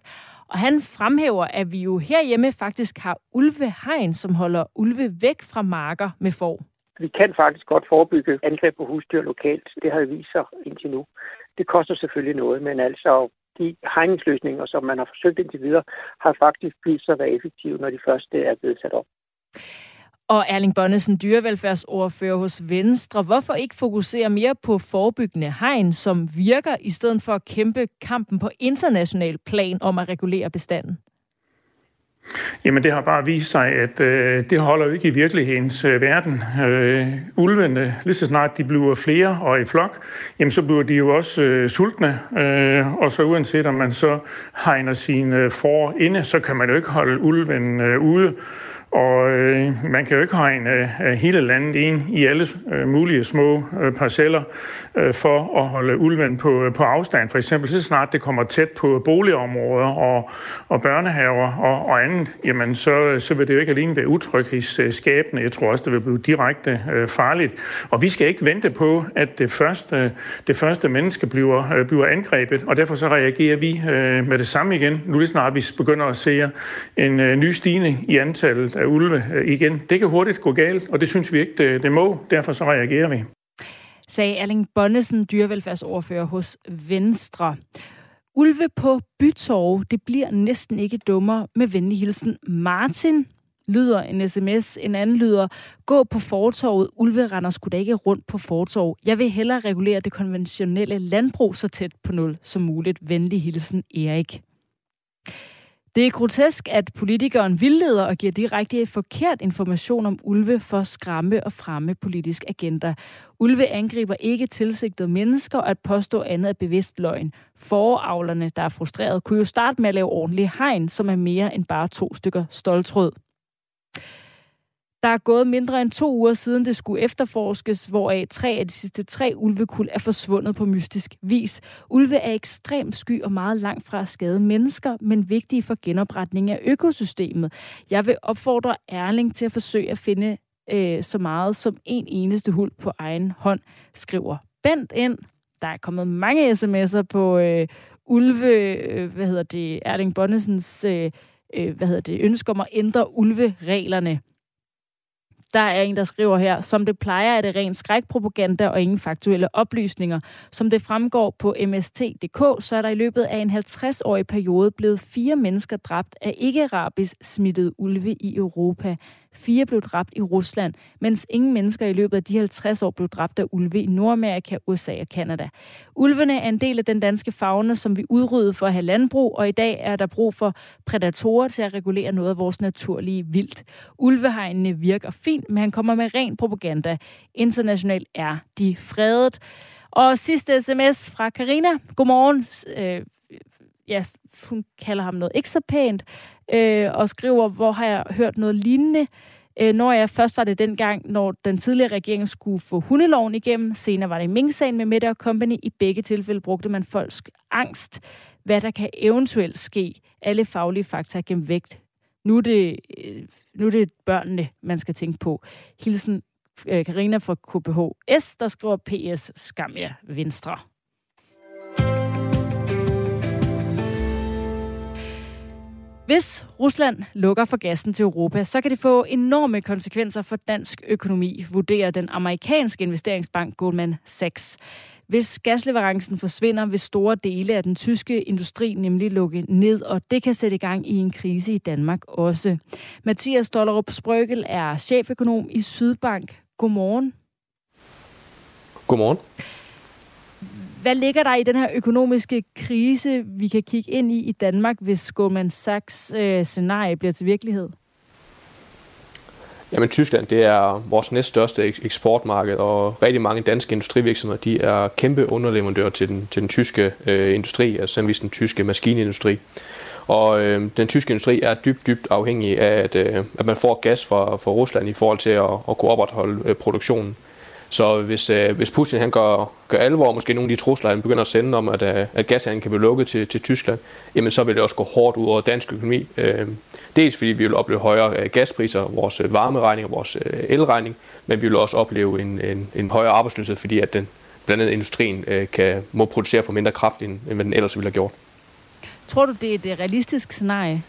Og han fremhæver, at vi jo herhjemme faktisk har ulvehegn, som holder ulve væk fra marker med får. Vi kan faktisk godt forebygge angreb på husdyr lokalt. Det har vist sig indtil nu. Det koster selvfølgelig noget, men altså de hegningsløsninger, som man har forsøgt indtil videre, har faktisk vist sig at være effektive, når de første er blevet sat op. Og Erling Bonnesen, dyrevelfærdsordfører hos Venstre. Hvorfor ikke fokusere mere på forebyggende hegn, som virker, i stedet for at kæmpe kampen på international plan om at regulere bestanden? Jamen det har bare vist sig, at øh, det holder jo ikke i virkelighedens øh, verden. Øh, ulvene, lige så snart de bliver flere og i flok, jamen så bliver de jo også øh, sultne. Øh, og så uanset om man så hegner sine øh, for inde, så kan man jo ikke holde ulven øh, ude. Og øh, man kan jo ikke hegne øh, hele landet ind i alle øh, mulige små øh, parceller øh, for at holde ulven på, øh, på afstand. For eksempel så snart det kommer tæt på boligområder og, og børnehaver og, og andet, jamen så, så vil det jo ikke alene være utryghedsskabende. Jeg tror også, det vil blive direkte øh, farligt. Og vi skal ikke vente på, at det første, det første menneske bliver, øh, bliver angrebet, og derfor så reagerer vi øh, med det samme igen. Nu lige snart vi begynder at se en øh, ny stigning i antallet af ulve øh, igen. Det kan hurtigt gå galt, og det synes vi ikke, det, det må. Derfor så reagerer vi. Sagde Erling Bonnesen, dyrevelfærdsordfører hos Venstre. Ulve på Bytorv, det bliver næsten ikke dummere med venlig hilsen. Martin lyder en sms, en anden lyder, gå på fortorvet, ulve render sgu da ikke rundt på fortorv. Jeg vil hellere regulere det konventionelle landbrug så tæt på nul som muligt. Venlig hilsen, Erik. Det er grotesk, at politikeren vildleder og giver direkte forkert information om ulve for at skræmme og fremme politisk agenda. Ulve angriber ikke tilsigtede mennesker, og at påstå andet er bevidst løgn. Foravlerne, der er frustreret, kunne jo starte med at lave ordentlige hegn, som er mere end bare to stykker stoltrød. Der er gået mindre end to uger siden det skulle efterforskes, hvoraf tre af de sidste tre ulvekul er forsvundet på mystisk vis. Ulve er ekstremt sky og meget langt fra at skade mennesker, men vigtige for genopretning af økosystemet. Jeg vil opfordre Erling til at forsøge at finde øh, så meget som en eneste hul på egen hånd, skriver Bent ind. Der er kommet mange sms'er på øh, Ulve, øh, hvad hedder det, Erling Bonnesens øh, øh, hvad hedder det, ønsker om at ændre ulvereglerne. Der er en, der skriver her, som det plejer er det ren skrækpropaganda og ingen faktuelle oplysninger. Som det fremgår på mst.dk, så er der i løbet af en 50-årig periode blevet fire mennesker dræbt af ikke-rabies smittet ulve i Europa. Fire blev dræbt i Rusland, mens ingen mennesker i løbet af de 50 år blev dræbt af ulve i Nordamerika, USA og Kanada. Ulvene er en del af den danske fauna, som vi udryddede for at have landbrug, og i dag er der brug for predatorer til at regulere noget af vores naturlige vildt. Ulvehegnene virker fint, men han kommer med ren propaganda. Internationalt er de fredet. Og sidste sms fra Karina. Godmorgen. Øh, ja, hun kalder ham noget ikke så pænt øh, og skriver, hvor har jeg hørt noget lignende. Øh, når jeg først var det dengang, når den tidligere regering skulle få hundeloven igennem, senere var det Ming-sagen med Mette Company. I begge tilfælde brugte man folks angst, hvad der kan eventuelt ske. Alle faglige fakta gennem vægt. Nu er det, øh, nu er det børnene, man skal tænke på. Hilsen øh, Karina fra KBH S, der skriver PS Skam jer Venstre. Hvis Rusland lukker for gassen til Europa, så kan det få enorme konsekvenser for dansk økonomi, vurderer den amerikanske investeringsbank Goldman Sachs. Hvis gasleverancen forsvinder, vil store dele af den tyske industri nemlig lukke ned, og det kan sætte i gang i en krise i Danmark også. Mathias Dollerup Sprøgel er cheføkonom i Sydbank. Godmorgen. Godmorgen. Hvad ligger der i den her økonomiske krise, vi kan kigge ind i i Danmark, hvis Goldman Sachs øh, scenarie bliver til virkelighed? Jamen Tyskland, det er vores næststørste eksportmarked, og rigtig mange danske industrivirksomheder, de er kæmpe underleverandører til den, til den tyske øh, industri, altså eksempelvis den tyske maskinindustri. Og øh, den tyske industri er dybt, dybt afhængig af, at, øh, at man får gas fra, fra Rusland i forhold til at, at kunne opretholde øh, produktionen. Så hvis, øh, hvis Putin han gør, gør alvor, måske nogle af de trusler, han begynder at sende om, at, øh, at gashandlen kan blive lukket til, til Tyskland, jamen så vil det også gå hårdt ud over dansk økonomi. Øh, dels fordi vi vil opleve højere øh, gaspriser, vores øh, varmeregning og vores øh, elregning, men vi vil også opleve en, en, en højere arbejdsløshed, fordi at den, blandt andet industrien øh, kan, må producere for mindre kraft, end, end hvad den ellers ville have gjort. Tror du, det er et realistisk scenarie?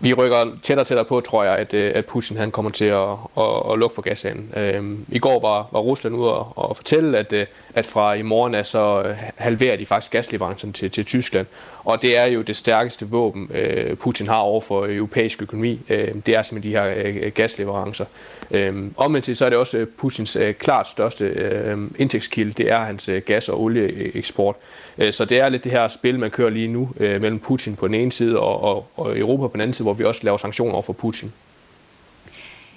Vi rykker tættere og tættere på, tror jeg, at, øh, at Putin han kommer til at, at, at lukke for gasen. Øhm, I går var, var Rusland ude og, og fortælle, at, øh, at fra i morgen er så øh, halverer de faktisk gasleverancen til, til Tyskland. Og det er jo det stærkeste våben, Putin har over for europæisk økonomi. Øhm, det er simpelthen de her gasleverancer. Øhm, omvendt så er det også øh, Putins øh, klart største øhm, indtægtskilde, det er hans øh, gas- og olieeksport. Så det er lidt det her spil, man kører lige nu mellem Putin på den ene side og, og, og Europa på den anden side, hvor vi også laver sanktioner over for Putin.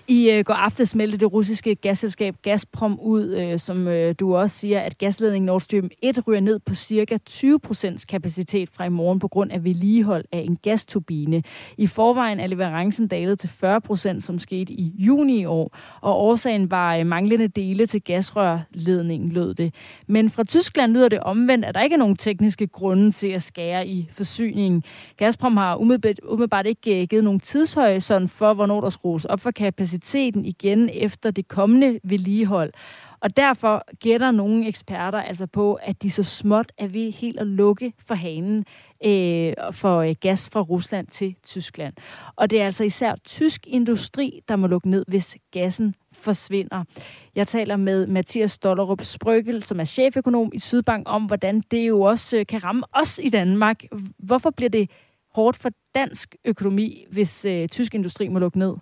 I øh, går aftes meldte det russiske gasselskab Gazprom ud, øh, som øh, du også siger, at gasledningen Nord Stream 1 ryger ned på cirka 20% kapacitet fra i morgen på grund af vedligehold af en gasturbine. I forvejen er leverancen dalet til 40% som skete i juni i år, og årsagen var øh, manglende dele til gasrørledningen, lød det. Men fra Tyskland lyder det omvendt, at der ikke er nogen tekniske grunde til at skære i forsyningen. Gazprom har umiddelbart, ikke øh, givet nogen tidshorisont for, hvornår der skrues op for kapacitet kapaciteten igen efter det kommende vedligehold. Og derfor gætter nogle eksperter altså på, at de så småt er ved helt at lukke for hanen øh, for øh, gas fra Rusland til Tyskland. Og det er altså især tysk industri, der må lukke ned, hvis gassen forsvinder. Jeg taler med Mathias Stollerup Sprøgel, som er cheføkonom i Sydbank, om hvordan det jo også øh, kan ramme os i Danmark. Hvorfor bliver det hårdt for dansk økonomi, hvis øh, tysk industri må lukke ned?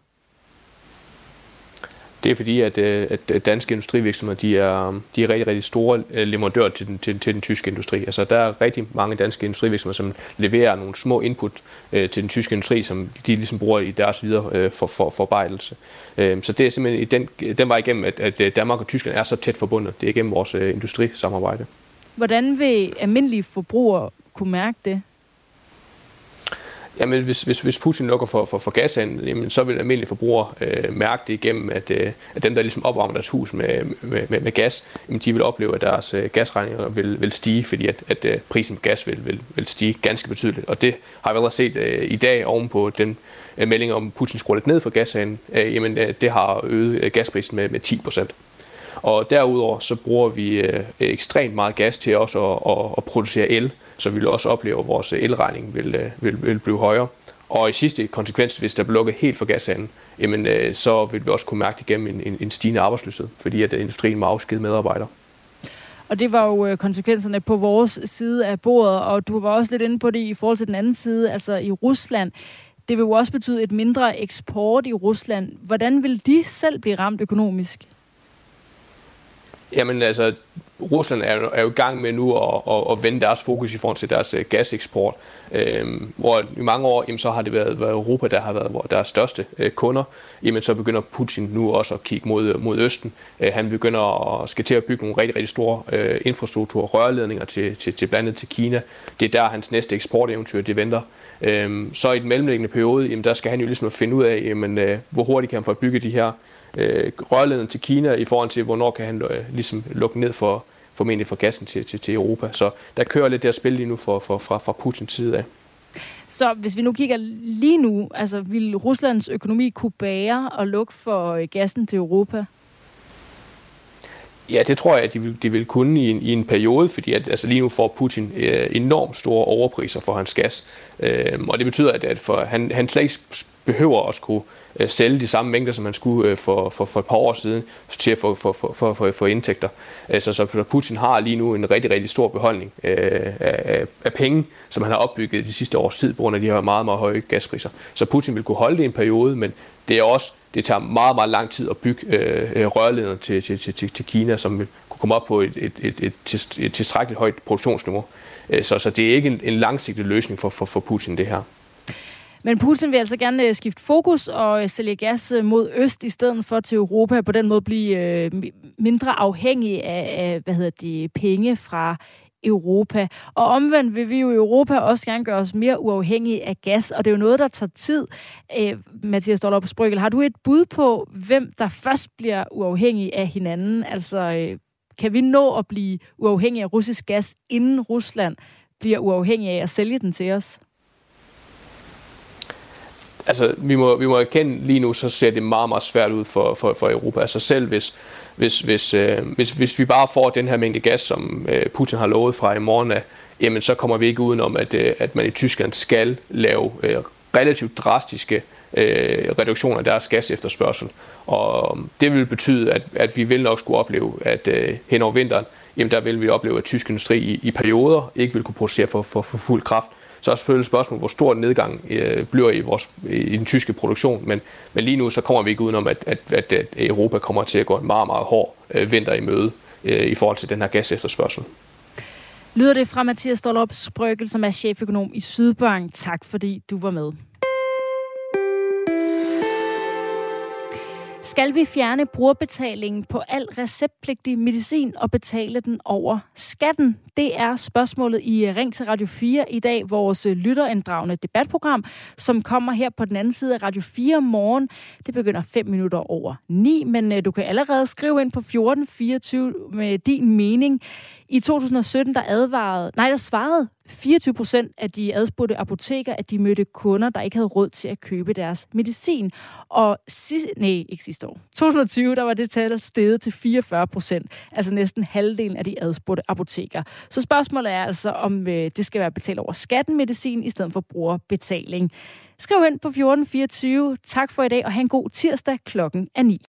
Det er fordi, øh, at, at danske industrivirksomheder de er, de er rigtig, rigtig store øh, leverandører til den, til, til den tyske industri. Altså, der er rigtig mange danske industrivirksomheder, som leverer nogle små input øh, til den tyske industri, som de ligesom bruger i deres videre øh, for, for, forarbejdelse. Øh, så det er simpelthen i den, den var igennem, at, at øh, Danmark og Tyskland er så tæt forbundet. Det er igennem vores øh, industrisamarbejde. Hvordan vil almindelige forbrugere kunne mærke det? Jamen, hvis, hvis, hvis Putin lukker for, for, for gashandel, jamen, så vil almindelige forbrugere øh, mærke det igennem, at, øh, at dem, der ligesom opvarmer deres hus med, med, med, med gas, jamen, de vil opleve, at deres øh, gasregninger vil, vil stige, fordi at, at øh, prisen på gas vil, vil, vil stige ganske betydeligt. Og det har vi allerede set øh, i dag ovenpå den øh, melding om, at Putin skruer lidt ned for gashandel. Øh, jamen, øh, det har øget øh, gasprisen med, med 10 procent. Og derudover så bruger vi øh, ekstremt meget gas til også at, at, at producere el, så vi vil også opleve, at vores øh, elregning vil, øh, vil, vil blive højere. Og i sidste konsekvens, hvis der bliver lukket helt for gashandlen, jamen, øh, så vil vi også kunne mærke det gennem en, en, en stigende arbejdsløshed, fordi at øh, industrien må afskede medarbejdere. Og det var jo øh, konsekvenserne på vores side af bordet, og du var også lidt inde på det i forhold til den anden side, altså i Rusland. Det vil jo også betyde et mindre eksport i Rusland. Hvordan vil de selv blive ramt økonomisk? Jamen altså, Rusland er jo, er jo i gang med nu at, at, at vende deres fokus i forhold til deres uh, gaseksport. Øhm, hvor i mange år, jamen, så har det været, været Europa, der har været deres største uh, kunder. Jamen, så begynder Putin nu også at kigge mod, øh, mod Østen. Uh, han begynder at skal til at bygge nogle rigtig, rigtig store uh, infrastruktur rørledninger til, til, til blandt andet til Kina. Det er der, hans næste eksporteventyr det venter. Øhm, så i den mellemliggende periode, jamen, der skal han jo ligesom finde ud af, jamen, uh, hvor hurtigt kan han få bygget de her øh, rørledning til Kina i forhold til, hvornår kan han øh, ligesom lukke ned for formentlig for gassen til, til, til Europa. Så der kører lidt der spil lige nu for, for, fra, fra Putins side af. Så hvis vi nu kigger lige nu, altså vil Ruslands økonomi kunne bære og lukke for øh, gassen til Europa? Ja, det tror jeg, at de vil, de vil kunne i en, i en periode, fordi at, altså lige nu får Putin øh, enormt store overpriser for hans gas. Øh, og det betyder, at, at for, han, han slet ikke behøver at skulle øh, sælge de samme mængder, som man skulle øh, for, for, for et par år siden, til at få for, for, for, for, for indtægter. Øh, så, så Putin har lige nu en rigtig, rigtig stor beholdning øh, af, af penge, som han har opbygget de sidste års tid, på grund af de her meget, meget høje gaspriser. Så Putin vil kunne holde det en periode, men det er også det tager meget, meget lang tid at bygge øh, øh rørledninger til, til, til, til Kina, som vil kunne komme op på et, et, et, et, et tilstrækkeligt højt produktionsniveau. Øh, så, så det er ikke en, en langsigtet løsning for, for, for Putin, det her. Men Putin vil altså gerne øh, skifte fokus og øh, sælge gas øh, mod øst i stedet for til Europa, på den måde blive mindre afhængig af, hvad hedder det, penge fra Europa. Og omvendt vil vi jo i Europa også gerne gøre os mere uafhængige af gas, og det er jo noget, der tager tid. Øh, Mathias på Sprygel, har du et bud på, hvem der først bliver uafhængig af hinanden? Altså, øh, kan vi nå at blive uafhængige af russisk gas, inden Rusland bliver uafhængig af at sælge den til os? Altså, vi må, vi må erkende lige nu, så ser det meget, meget svært ud for, for, for Europa. Altså selv hvis, hvis, hvis, øh, hvis, hvis vi bare får den her mængde gas, som øh, Putin har lovet fra i morgen af, jamen så kommer vi ikke udenom, at, øh, at man i Tyskland skal lave øh, relativt drastiske øh, reduktioner af deres gasefterspørgsel. Og um, det vil betyde, at, at vi vil nok skulle opleve, at øh, hen over vinteren, jamen der vil vi opleve, at tysk industri i, i perioder ikke vil kunne producere for, for, for fuld kraft. Så er selvfølgelig et spørgsmål, hvor stor nedgang øh, bliver i, vores, i den tyske produktion, men, men lige nu så kommer vi ikke udenom, at, at, at, at Europa kommer til at gå en meget, meget hård øh, vinter i møde øh, i forhold til den her gasefterspørgsel. Lyder det fra Mathias Stollerup Sprøkel, som er cheføkonom i Sydbank. Tak fordi du var med. Skal vi fjerne brugerbetalingen på al receptpligtig medicin og betale den over skatten? Det er spørgsmålet i Ring til Radio 4 i dag, vores lytterinddragende debatprogram, som kommer her på den anden side af Radio 4 morgen. Det begynder 5 minutter over 9, men øh, du kan allerede skrive ind på 1424 med din mening. I 2017, der advarede, nej, der svarede 24 procent af de adspurgte apoteker, at de mødte kunder, der ikke havde råd til at købe deres medicin. Og sidste, nej, ikke sidste år. 2020, der var det tal steget til 44 procent, altså næsten halvdelen af de adspurgte apoteker. Så spørgsmålet er altså, om øh, det skal være betalt over skatten medicin, i stedet for brugerbetaling. Skriv ind på 1424. Tak for i dag, og have en god tirsdag klokken er 9.